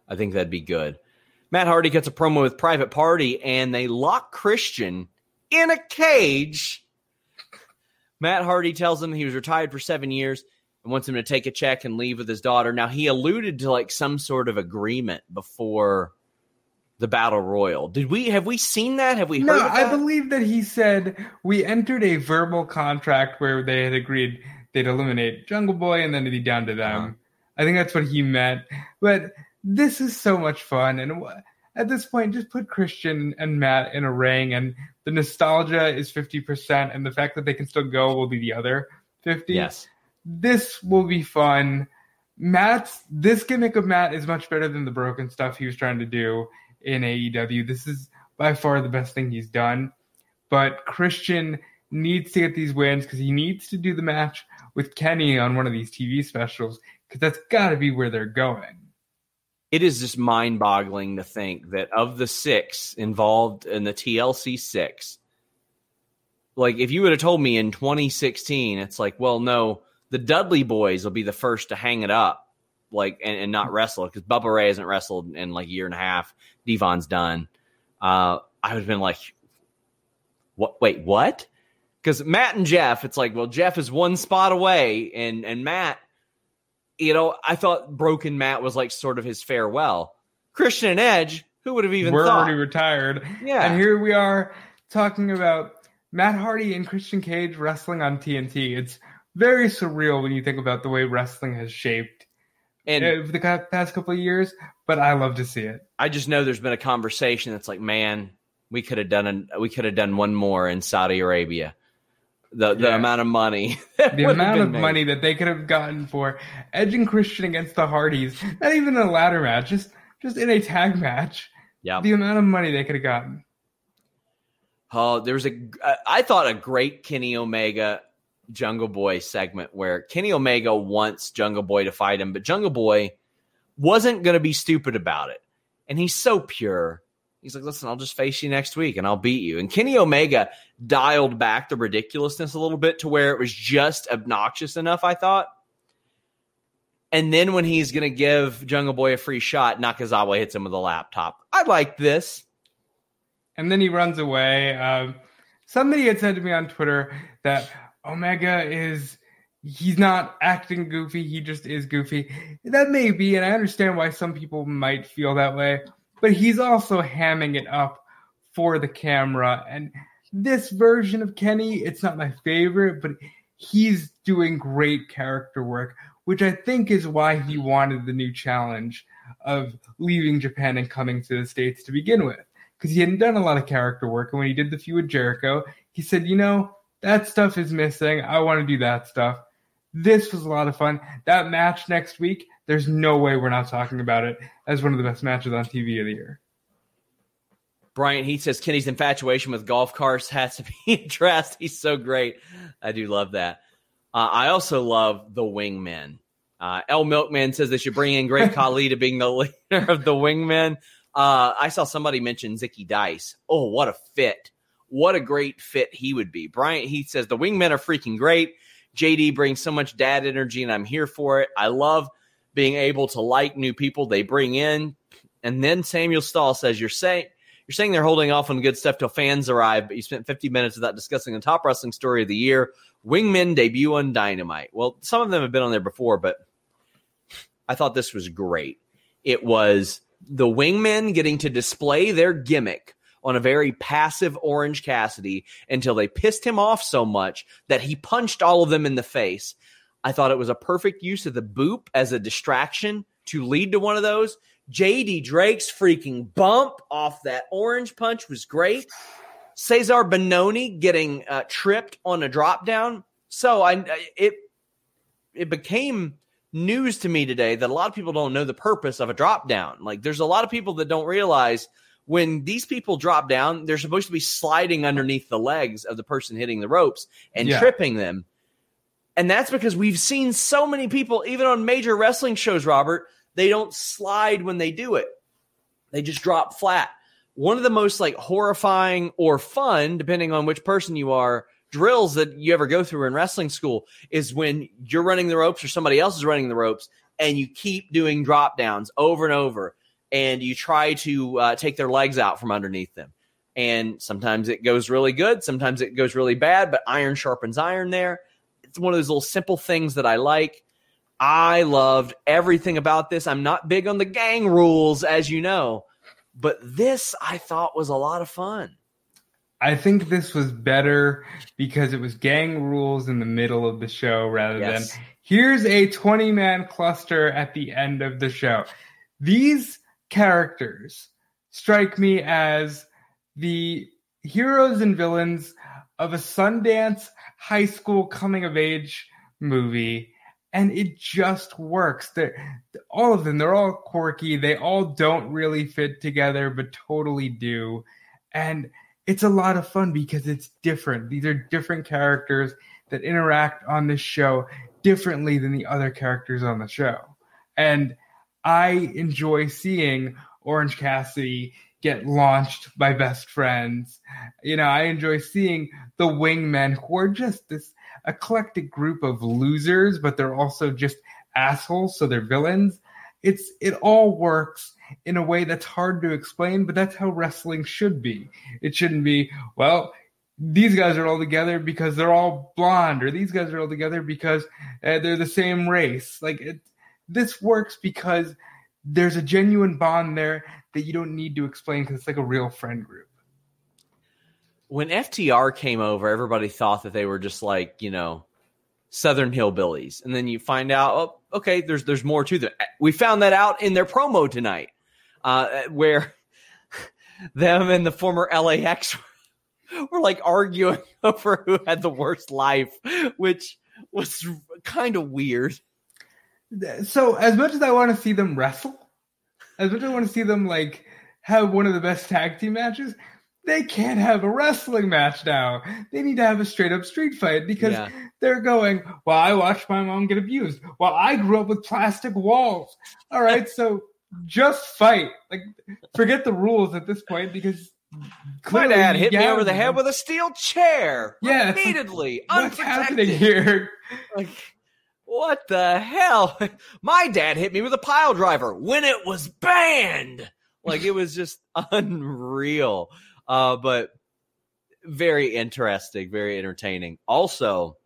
I think that'd be good. Matt Hardy gets a promo with Private Party, and they lock Christian in a cage. Matt Hardy tells him he was retired for seven years and wants him to take a check and leave with his daughter. Now he alluded to like some sort of agreement before the battle royal. Did we have we seen that? Have we heard? No, I believe that he said we entered a verbal contract where they had agreed they'd eliminate Jungle Boy and then it'd be down to them. Uh-huh. I think that's what he meant. But this is so much fun, and at this point, just put Christian and Matt in a ring, and the nostalgia is fifty percent, and the fact that they can still go will be the other fifty. Yes, this will be fun. Matt's this gimmick of Matt is much better than the broken stuff he was trying to do in AEW. This is by far the best thing he's done. But Christian needs to get these wins because he needs to do the match with Kenny on one of these TV specials because that's got to be where they're going. It is just mind boggling to think that of the six involved in the TLC six, like if you would have told me in 2016, it's like, well, no, the Dudley Boyz will be the first to hang it up, like and, and not wrestle because Bubba Ray hasn't wrestled in like a year and a half. D-Von's done. Uh, I would have been like, what? Wait, what? Because Matt and Jeff, it's like, well, Jeff is one spot away, and and Matt, you know, I thought Broken Matt was like sort of his farewell. Christian and Edge, who would have even We're thought? already retired. Yeah, and here we are talking about Matt Hardy and Christian Cage wrestling on TNT. It's very surreal when you think about the way wrestling has shaped and over the past couple of years. But I love to see it. I just know there's been a conversation that's like, man, we could have done an, we could have done one more in Saudi Arabia. The the yeah. amount of money, [laughs] the amount of made. money that they could have gotten for Edge and Christian against the Hardys, not even in a ladder match, just just in a tag match. Yeah, the amount of money they could have gotten. Oh, there was a I thought a great Kenny Omega Jungle Boy segment where Kenny Omega wants Jungle Boy to fight him, but Jungle Boy wasn't going to be stupid about it. And he's so pure. He's like, listen, I'll just face you next week and I'll beat you. And Kenny Omega dialed back the ridiculousness a little bit to where it was just obnoxious enough, I thought. And then when he's going to give Jungle Boy a free shot, Nakazawa hits him with a laptop. I like this. And then he runs away. Um, somebody had said to me on Twitter that Omega is he's not acting goofy, he just is goofy. That may be, and I understand why some people might feel that way, but he's also hamming it up for the camera. And this version of Kenny, it's not my favorite, but he's doing great character work, which I think is why he wanted the new challenge of leaving Japan and coming to the States to begin with. Because he hadn't done a lot of character work. And when he did the feud with Jericho, he said, you know, that stuff is missing. I want to do that stuff. This was a lot of fun. That match next week, there's no way we're not talking about it as one of the best matches on TV of the year. Brian Heat says Kenny's infatuation with golf carts has to be [laughs] addressed. He's so great. I do love that. Uh, I also love the wingmen. Uh, El Milkman says they should bring in Great [laughs] Khali to being the leader of the wingmen. Uh, I saw somebody mention Zicky Dice. Oh, what a fit what a great fit he would be. Bryant he says the wingmen are freaking great. JD brings so much dad energy, and I'm here for it. I love being able to like new people they bring in. And then Samuel Stahl says, You're saying you're saying they're holding off on good stuff till fans arrive, but you spent 50 minutes without discussing the top wrestling story of the year. Wingmen debut on Dynamite. Well, some of them have been on there before, but I thought this was great. It was the wingmen getting to display their gimmick on a very passive Orange Cassidy until they pissed him off so much that he punched all of them in the face. I thought it was a perfect use of the boop as a distraction to lead to one of those. JD Drake's freaking bump off that orange punch was great. Cesar Bononi getting uh, tripped on a drop down. So I it it became news to me today that a lot of people don't know the purpose of a drop down. Like there's a lot of people that don't realize when these people drop down, they're supposed to be sliding underneath the legs of the person hitting the ropes and Yeah. tripping them. And that's because we've seen so many people, even on major wrestling shows, Robert, they don't slide when they do it. They just drop flat. One of the most like horrifying or fun, depending on which person you are, drills that you ever go through in wrestling school is when you're running the ropes or somebody else is running the ropes and you keep doing drop downs over and over and you try to uh, take their legs out from underneath them. And sometimes it goes really good, sometimes it goes really bad, but iron sharpens iron there. It's one of those little simple things that I like. I loved everything about this. I'm not big on the gang rules, as you know, but this I thought was a lot of fun. I think this was better because it was gang rules in the middle of the show rather Yes. than here's a 20 man cluster at the end of the show. These characters strike me as the heroes and villains of a Sundance high school coming of age movie. And it just works. They're, all of them, they're all quirky. They all don't really fit together, but totally do. And it's a lot of fun because it's different. These are different characters that interact on this show differently than the other characters on the show. And I enjoy seeing Orange Cassidy get launched by best friends. You know, I enjoy seeing the wingmen who are just this eclectic group of losers, but they're also just assholes, so they're villains. It's it all works in a way that's hard to explain, but that's how wrestling should be. It shouldn't be, well, these guys are all together because they're all blonde, or these guys are all together because uh, they're the same race. Like it, this works because there's a genuine bond there that you don't need to explain because it's like a real friend group. When FTR came over, everybody thought that they were just like, you know, Southern hillbillies. And then you find out, oh, okay, there's there's more to them. We found that out in their promo tonight, uh, where [laughs] them and the former LAX [laughs] were like arguing [laughs] over who had the worst life, which was kind of weird. So as much as I want to see them wrestle, as much as I want to see them like have one of the best tag team matches, they can't have a wrestling match now. They need to have a straight up street fight because Yeah. they're going, Well, I watched my mom get abused. Well, I grew up with plastic walls. All right, so just fight. Like forget the rules at this point because My dad hit me over the head with a steel chair. Yeah, repeatedly, What's happening here? Like, what the hell? [laughs] My dad hit me with a pile driver when it was banned. Like it was just [laughs] unreal. Uh, but very interesting, very entertaining. Also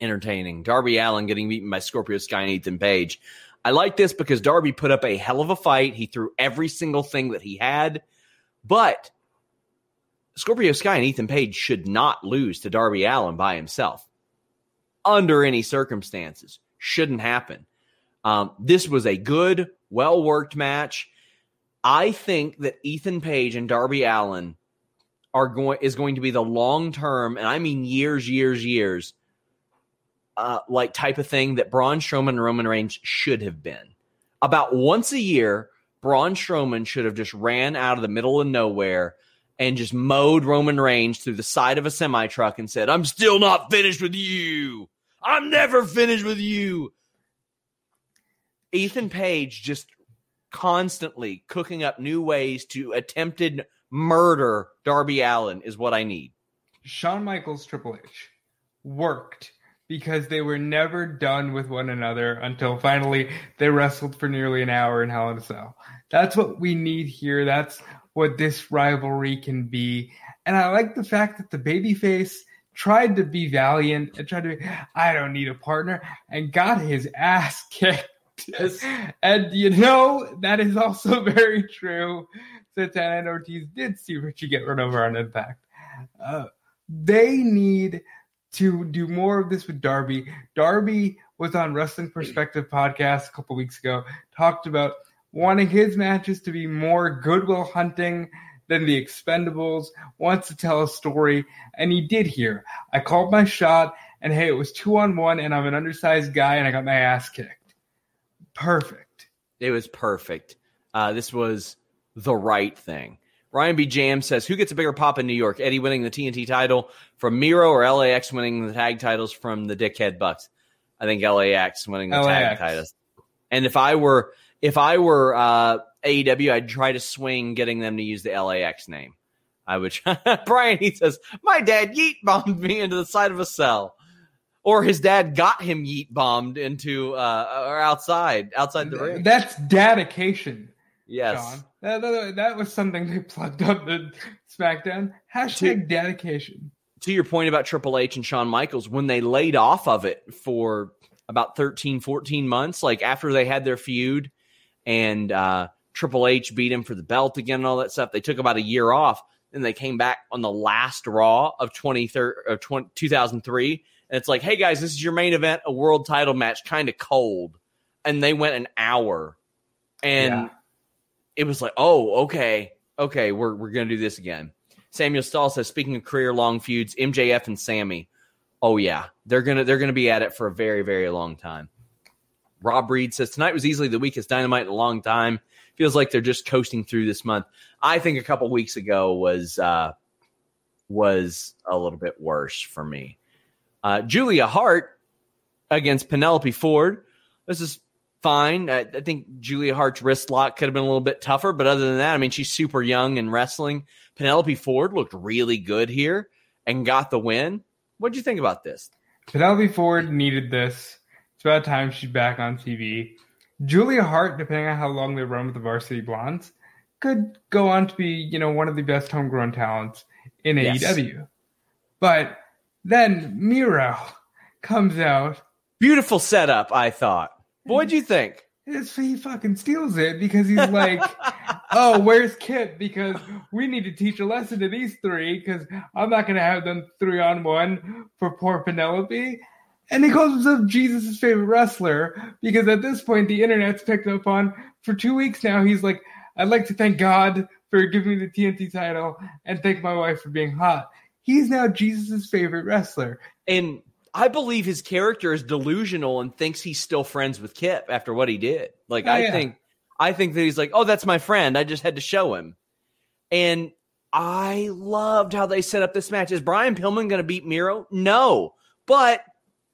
entertaining. Darby Allin getting beaten by Scorpio Sky and Ethan Page. I like this because Darby put up a hell of a fight. He threw every single thing that he had, but Scorpio Sky and Ethan Page should not lose to Darby Allin by himself under any circumstances. Shouldn't happen. Um, this was a good, well worked match. I think that Ethan Page and Darby Allin are going is going to be the long term, and I mean years, years, years, uh, like type of thing that Braun Strowman and Roman Reigns should have been. About once a year, Braun Strowman should have just ran out of the middle of nowhere and just mowed Roman Reigns through the side of a semi truck and said, I'm still not finished with you. I'm never finished with you. Ethan Page just constantly cooking up new ways to attempted murder Darby Allin is what I need. Shawn Michaels Triple H worked because they were never done with one another until finally they wrestled for nearly an hour in Hell in a Cell. That's what we need here. That's what this rivalry can be. And I like the fact that the babyface tried to be valiant and tried to be, I don't need a partner and got his ass [laughs] kicked. and you know, that is also [laughs] very true. Santana and Ortiz did see Richie get run over on impact. Uh, they need to do more of this with Darby. Darby was on Wrestling Perspective podcast a couple weeks ago, talked about wanting his matches to be more goodwill hunting than the Expendables, wants to tell a story, and he did here. I called my shot, and hey, it was two on one, and I'm an undersized guy, and I got my ass kicked. Perfect. It was perfect. Uh, this was the right thing. Ryan B. Jam says, Who gets a bigger pop in New York? Eddie winning the TNT title from Miro or LAX winning the tag titles from the Dickhead Bucks? I think LAX winning the LAX. tag titles. And if I were if I were uh, AEW, I'd try to swing getting them to use the LAX name. I would. [laughs] Brian, he says, My dad yeet bombed me into the side of a cell. Or his dad got him yeet bombed into uh, or outside, outside the ring. That's dedication. Yes. That, that, that, was something they plugged up the SmackDown. Hashtag to, dedication. To your point about Triple H and Shawn Michaels, when they laid off of it for about 13, 14 months, like after they had their feud and uh, Triple H beat him for the belt again and all that stuff, they took about a year off. Then they came back on the last Raw of, 20, of 20, 2003. And it's like, hey guys, this is your main event, a world title match, kind of cold. And they went an hour. And. Yeah it was like, oh, okay, okay, we're we're gonna do this again. Samuel Stahl says, speaking of career long feuds, MJF and Sammy. Oh yeah, they're gonna they're gonna be at it for a very very long time. Rob Reed says tonight was easily the weakest dynamite in a long time. Feels like they're just coasting through this month. I think a couple weeks ago was uh, was a little bit worse for me. Uh, Julia Hart against Penelope Ford. This is fine. I, I, think Julia Hart's wrist lock could have been a little bit tougher, but other than that, I mean, she's super young in wrestling. Penelope Ford looked really good here and got the win. What do you think about this? Penelope Ford needed this. It's about time she's back on TV. Julia Hart, depending on how long they run with the Varsity Blondes, could go on to be, you know, one of the best homegrown talents in yes. AEW. But then Miro comes out. Beautiful setup, I thought. What'd you think? It's, he fucking steals it because he's like, [laughs] oh, where's Kip? Because we need to teach a lesson to these three because I'm not going to have them three on one for poor Penelope. And he calls himself Jesus' favorite wrestler because at this point the internet's picked up on for two weeks now. He's like, I'd like to thank God for giving me the TNT title and thank my wife for being hot. He's now Jesus' favorite wrestler. And I believe his character is delusional and thinks he's still friends with Kip after what he did. Like oh, I yeah. think I think that he's like, "Oh, that's my friend. I just had to show him." And I loved how they set up this match. Is Brian Pillman going to beat Miro? No. But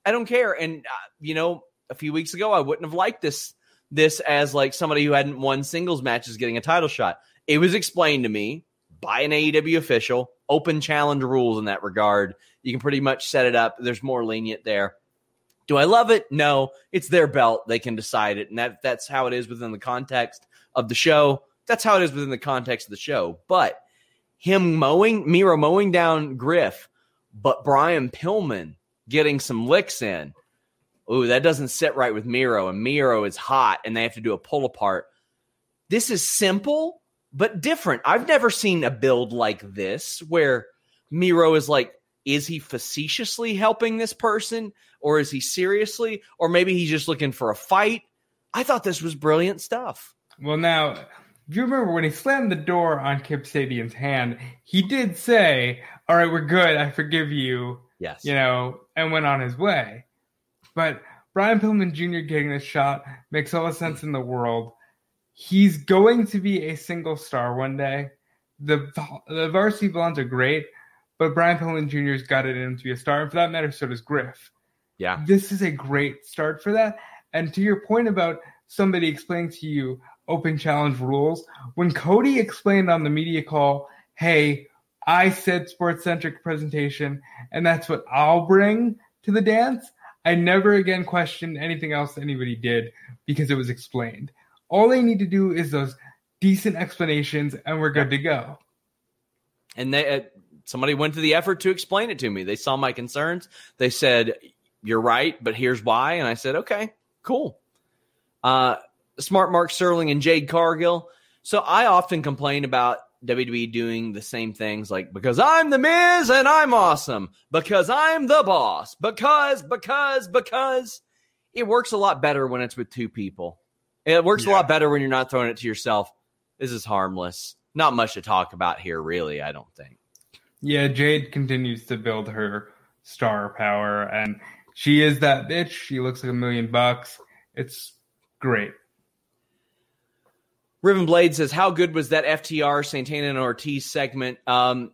I don't care. And uh, you know, a few weeks ago I wouldn't have liked this this as like somebody who hadn't won singles matches getting a title shot. It was explained to me by an AEW official, open challenge rules in that regard. You can pretty much set it up. There's more lenient there. Do I love it? No. It's their belt. They can decide it. And that that's how it is within the context of the show. That's how it is within the context of the show. But him mowing, Miro mowing down Griff, but Brian Pillman getting some licks in. Ooh, that doesn't sit right with Miro. And Miro is hot and they have to do a pull apart. This is simple, but different. I've never seen a build like this where Miro is like, is he facetiously helping this person or is he seriously, or maybe he's just looking for a fight? I thought this was brilliant stuff. Well, now, you remember when he slammed the door on Kip Sabian's hand, he did say, All right, we're good. I forgive you. Yes. You know, and went on his way. But Brian Pillman Jr. getting this shot makes all the sense in the world he's going to be a single star one day. The the varsity blondes are great, but Brian Pillman Jr.'s got it in him to be a star. And for that matter, so does Griff. Yeah. This is a great start for that. And to your point about somebody explaining to you open challenge rules, when Cody explained on the media call, hey, I said sports centric presentation, and that's what I'll bring to the dance. I never again questioned anything else anybody did because it was explained. All they need to do is those decent explanations, and we're good to go. And they, uh, somebody went to the effort to explain it to me. They saw my concerns. They said, "You're right, but here's why." And I said, "Okay, cool." Uh, Smart Mark Sterling and Jade Cargill. So I often complain about WWE doing the same things like because I'm the Miz and I'm awesome, because I'm the boss, because, because, because it works a lot better when it's with two people. It works yeah. a lot better when you're not throwing it to yourself. This is harmless. not much to talk about here, really. I don't think. Yeah, Jade continues to build her star power, and she is that bitch. She looks like a million bucks. It's great. Riven Blade says, "How good was that FTR Santana and Ortiz segment?" Um,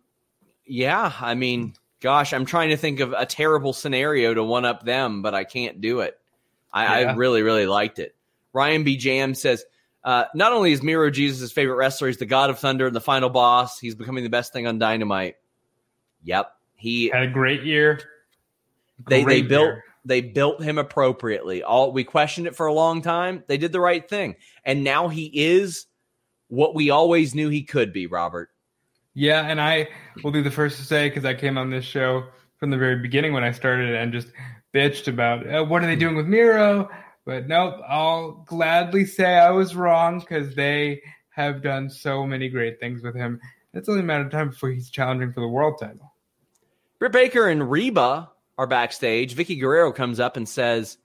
yeah, I mean, gosh, I'm trying to think of a terrible scenario to one up them, but I can't do it. I, yeah. I really, really liked it. Ryan B. Jam says, uh, not only is Miro Jesus' favorite wrestler, he's the God of Thunder and the final boss. He's becoming the best thing on Dynamite. Yep, he had a great year. They great they built year. They built him appropriately. All we questioned it for a long time. They did the right thing, and now he is what we always knew he could be. Robert. Yeah, and I will be the first to say because I came on this show from the very beginning when I started and just bitched about uh, what are they doing with Miro. But nope, I'll gladly say I was wrong because they have done so many great things with him. It's only a matter of time before he's challenging for the world title. Britt Baker and Reba are backstage. Vickie Guerrero comes up and says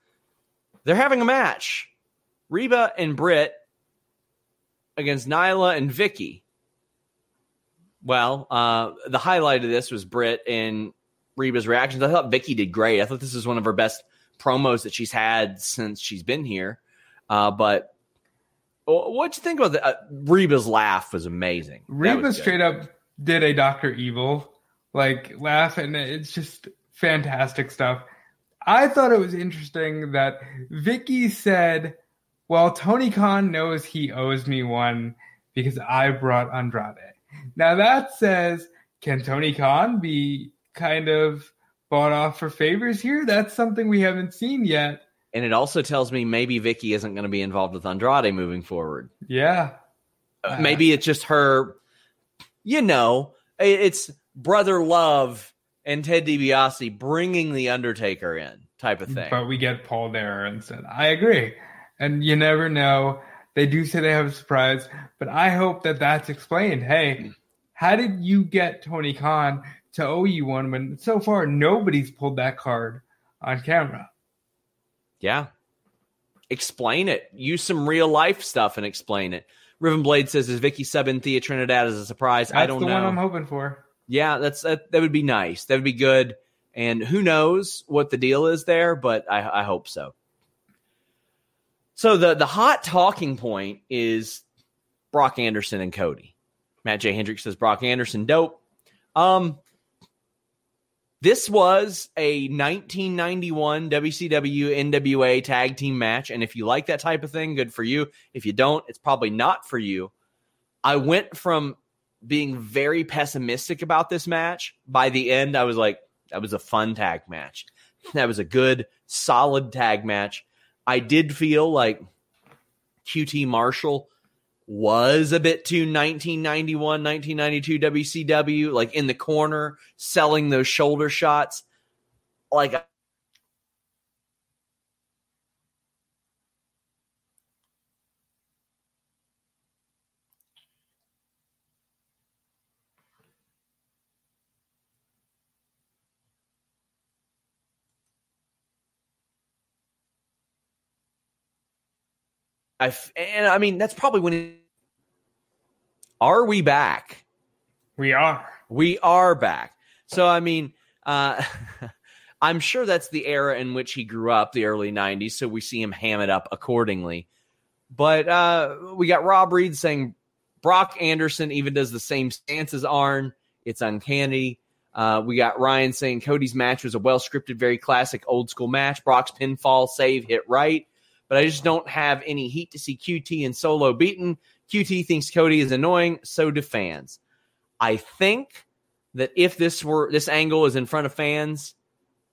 they're having a match. Reba and Britt against Nyla and Vickie. Well, uh, the highlight of this was Britt and Reba's reactions. I thought Vickie did great. I thought this is one of her best promos that she's had since she's been here. Uh, but what'd you think about the, uh, Reba's laugh? Was amazing. Reba was straight up did a Doctor Evil like laugh, and it's just fantastic stuff. I thought it was interesting that Vickie said, "Well, Tony Khan knows he owes me one because I brought Andrade." Now that says, can Tony Khan be kind of bought off for favors here? That's something we haven't seen yet. And it also tells me maybe Vickie isn't going to be involved with Andrade moving forward. Yeah. Uh, maybe it's just her, you know, it's brother love and Ted DiBiase bringing the Undertaker in type of thing. But we get Paul there instead. I agree. And you never know. They do say they have a surprise, but I hope that that's explained. Hey, how did you get Tony Khan to owe you one when so far nobody's pulled that card on camera? Yeah. Explain it. Use some real life stuff and explain it. Riven Blade says, "Is Vickie subbing Thea Trinidad as a surprise?" That's I don't the know. one I'm hoping for. Yeah, that's that, that would be nice. That would be good. And who knows what the deal is there, but I, I hope so. So the the hot talking point is Brock Anderson and Cody. Matt J. Hendricks says Brock Anderson dope. Um, this was a 1991 WCW NWA tag team match, and if you like that type of thing, good for you. If you don't, it's probably not for you. I went from being very pessimistic about this match. By the end, I was like, that was a fun tag match. [laughs] That was a good, solid tag match. I did feel like QT Marshall was a bit too 1991, 1992 WCW, like in the corner, selling those shoulder shots. Like, I and I mean that's probably when. It, are we back? We are. We are back. So I mean, uh, [laughs] I'm sure that's the era in which he grew up, the early '90s. So we see him ham it up accordingly. But uh, we got Rob Reed saying Brock Anderson even does the same stance as Arn. It's uncanny. Uh, we got Ryan saying Cody's match was a well scripted, very classic old school match. Brock's pinfall save hit right but I just don't have any heat to see QT and Solo beaten. QT thinks Cody is annoying, so do fans. I think that if this were this angle is in front of fans,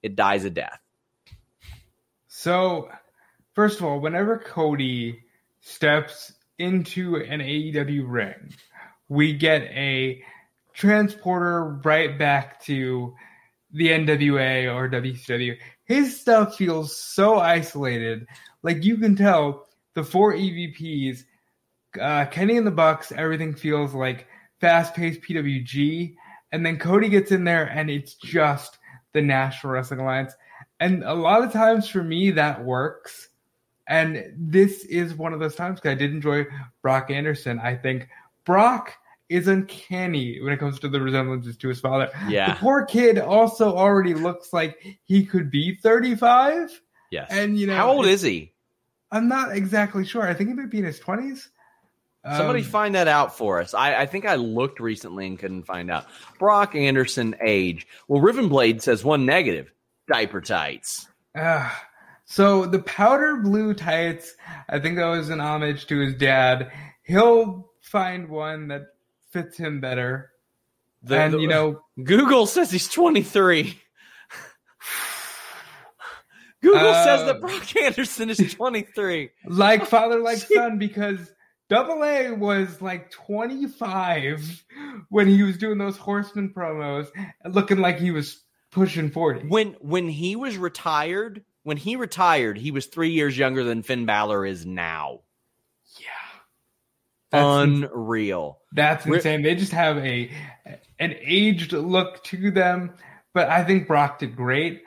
it dies a death. So, first of all, whenever Cody steps into an AEW ring, we get a transporter right back to the NWA or WCW. His stuff feels so isolated like you can tell the four EVPs, uh, Kenny and the Bucks, everything feels like fast paced PWG. And then Cody gets in there and it's just the National Wrestling Alliance. And a lot of times for me, that works. And this is one of those times because I did enjoy Brock Anderson. I think Brock is uncanny when it comes to the resemblances to his father. Yeah. The poor kid also already looks like he could be 35. Yes. And, you know, how old is he? I'm not exactly sure. I think he might be in his 20s. Somebody Um, find that out for us. I, I think I looked recently and couldn't find out. Brock Anderson age. Well, Rivenblade says one negative. Diaper tights. Ah, so the powder blue tights, I think that was an homage to his dad. He'll find one that fits him better. The- and the- you know, Google says he's 23. Google says that um, Brock Anderson is 23. [laughs] like father, like son, because Double A was like 25 when he was doing those horseman promos, looking like he was pushing 40. When when he was retired, when he retired, he was three years younger than Finn Balor is now. yeah, that's, Unreal. that's Ri- insane. They just have a an aged look to them, but I think Brock did great.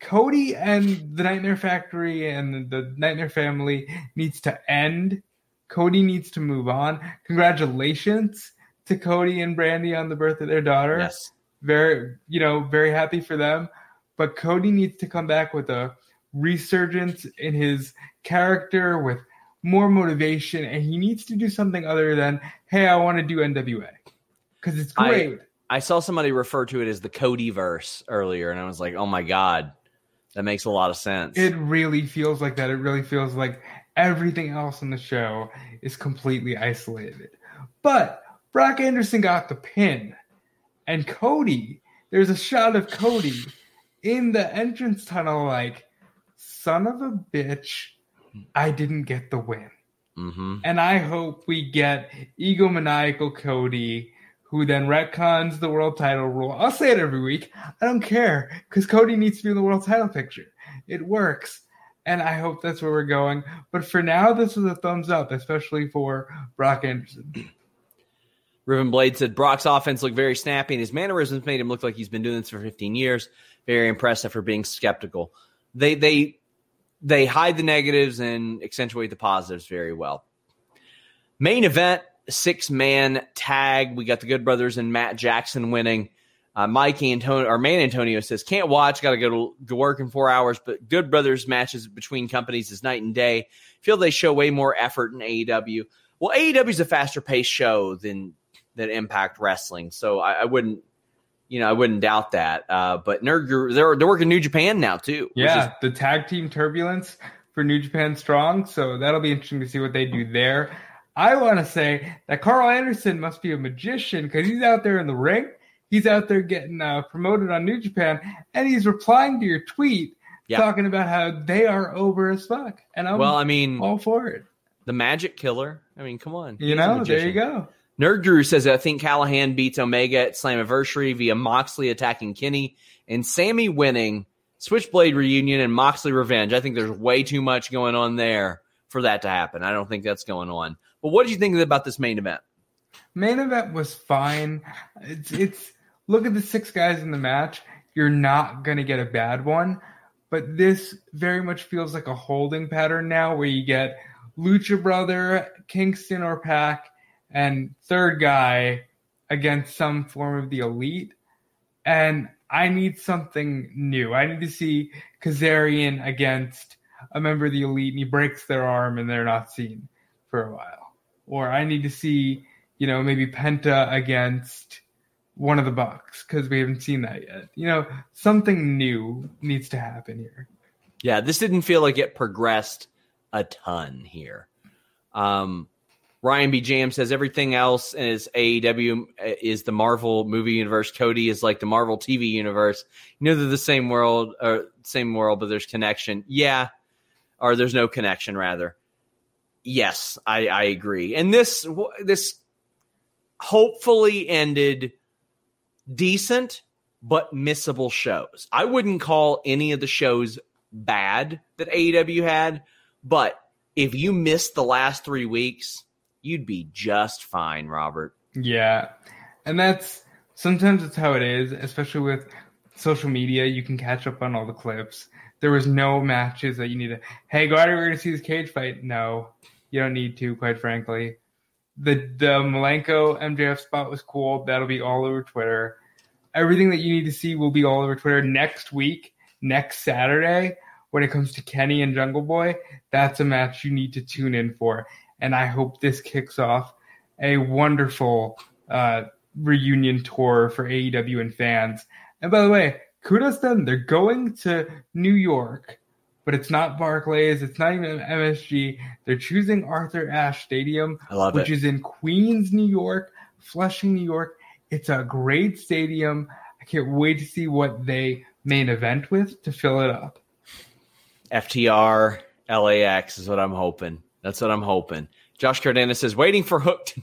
Cody and the Nightmare Factory and the Nightmare family needs to end. Cody needs to move on. Congratulations to Cody and Brandi on the birth of their daughter. Yes. Very, you know, very happy for them. But Cody needs to come back with a resurgence in his character with more motivation, and he needs to do something other than, hey, I want to do NWA. Because it's I- great. I saw somebody refer to it as the Cody verse earlier, and I was like, oh my God, that makes a lot of sense. It really feels like that. It really feels like everything else in the show is completely isolated. But Brock Anderson got the pin. And Cody, there's a shot of Cody in the entrance tunnel, like, son of a bitch, I didn't get the win. hmm And I hope we get egomaniacal Cody, who then retcons the world title rule. I'll say it every week. I don't care because Cody needs to be in the world title picture. It works. And I hope that's where we're going. But for now, this is a thumbs up, especially for Brock Anderson. Riven Blade said Brock's offense looked very snappy, and his mannerisms made him look like he's been doing this for 15 years. Very impressive for being skeptical. They they they hide the negatives and accentuate the positives very well. Main event six man tag. We got the Good Brothers and Matt Jackson winning. Uh, Mike Antonio or Man Antonio says can't watch. Got to go to, work in four hours. But Good Brothers matches between companies is night and day. Feel they show way more effort in AEW. Well, AEW is a faster paced show than than Impact Wrestling, so I, I wouldn't, you know, I wouldn't doubt that. Uh, but Nerd Guru, they're they're working New Japan now too. which Yeah, is- the tag team turbulence for New Japan Strong. So that'll be interesting to see what they do there. I want to say that Karl Anderson must be a magician because he's out there in the ring. He's out there getting uh, promoted on New Japan, and he's replying to your tweet Yeah. talking about how they are over as fuck. And I'm well, I mean, all for it. the Magic Killer. I mean, come on, You know, there you go. Nerd Guru says I think Callihan beats Omega at Slammiversary via Moxley attacking Kenny and Sammy winning Switchblade reunion and Moxley revenge. I think there's way too much going on there for that to happen. I don't think that's going on. But what did you think about this main event? Main event was fine. It's it's look at the six guys in the match. You're not gonna get a bad one, but this very much feels like a holding pattern now, where you get Lucha Brother, Kingston or PAC, and third guy against some form of the elite. And I need something new. I need to see Kazarian against a member of the elite, and he breaks their arm, and they're not seen for a while. Or I need to see you know, maybe Penta against one of the Bucks because we haven't seen that yet. You know, something new needs to happen here. Yeah, this didn't feel like it progressed a ton here. Um, Ryan B. Jam says everything else is AEW is the Marvel movie universe. Cody is like the Marvel TV universe. You know they're the same world or same world, but there's connection. Yeah, or there's no connection rather. Yes, I, I agree. And this this hopefully ended decent but missable shows. I wouldn't call any of the shows bad that AEW had, but if you missed the last three weeks, you'd be just fine, Robert. Yeah. And that's sometimes it's how it is, especially with social media. You can catch up on all the clips. There was no matches that you need to, hey, go we're going to see this cage fight. No, you don't need to, quite frankly. The the Malenko MJF spot was cool. That'll be all over Twitter. Everything that you need to see will be all over Twitter next week, next Saturday. When it comes to Kenny and Jungle Boy, that's a match you need to tune in for. And I hope this kicks off a wonderful uh, reunion tour for AEW and fans. And by the way, kudos to them. They're going to New York, but it's not Barclays. It's not even MSG. They're choosing Arthur Ashe Stadium, which it. is in Queens, New York, Flushing, New York. It's a great stadium. I can't wait to see what they main event with to fill it up. FTR LAX is what I'm hoping. That's what I'm hoping. Josh Cardenas says, waiting for Hook to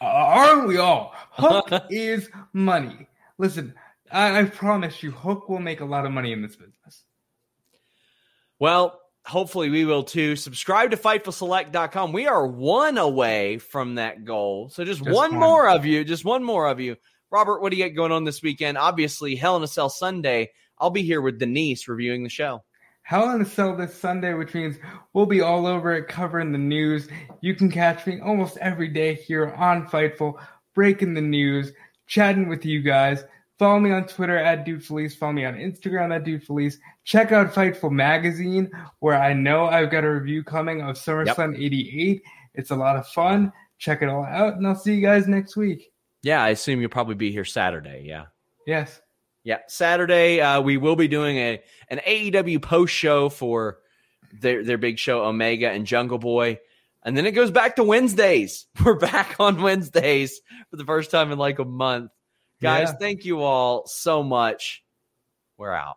uh, aren't we all? Hook [laughs] is money. Listen, I, I promise you, Hook will make a lot of money in this business. Well, hopefully we will too. Subscribe to FightfulSelect.com. We are one away from that goal. So just, just one, one, more of you, just one more of you. Robert, what do you get going on this weekend? Obviously, Hell in a Cell Sunday. I'll be here with Denise reviewing the show. Hell in a Cell this Sunday, which means we'll be all over it covering the news. You can catch me almost every day here on Fightful, breaking the news, chatting with you guys. Follow me on Twitter at Dude Felice. Follow me on Instagram at Dude Felice. Check out Fightful Magazine, where I know I've got a review coming of SummerSlam yep. 88. It's a lot of fun. Check it all out, and I'll see you guys next week. Yeah, I assume you'll probably be here Saturday. Yeah. Yes. Yeah, Saturday uh, we will be doing a an AEW post show for their their big show Omega and Jungle Boy, and then it goes back to Wednesdays. [laughs] We're back on Wednesdays for the first time in like a month. Guys, yeah. thank you all so much. We're out.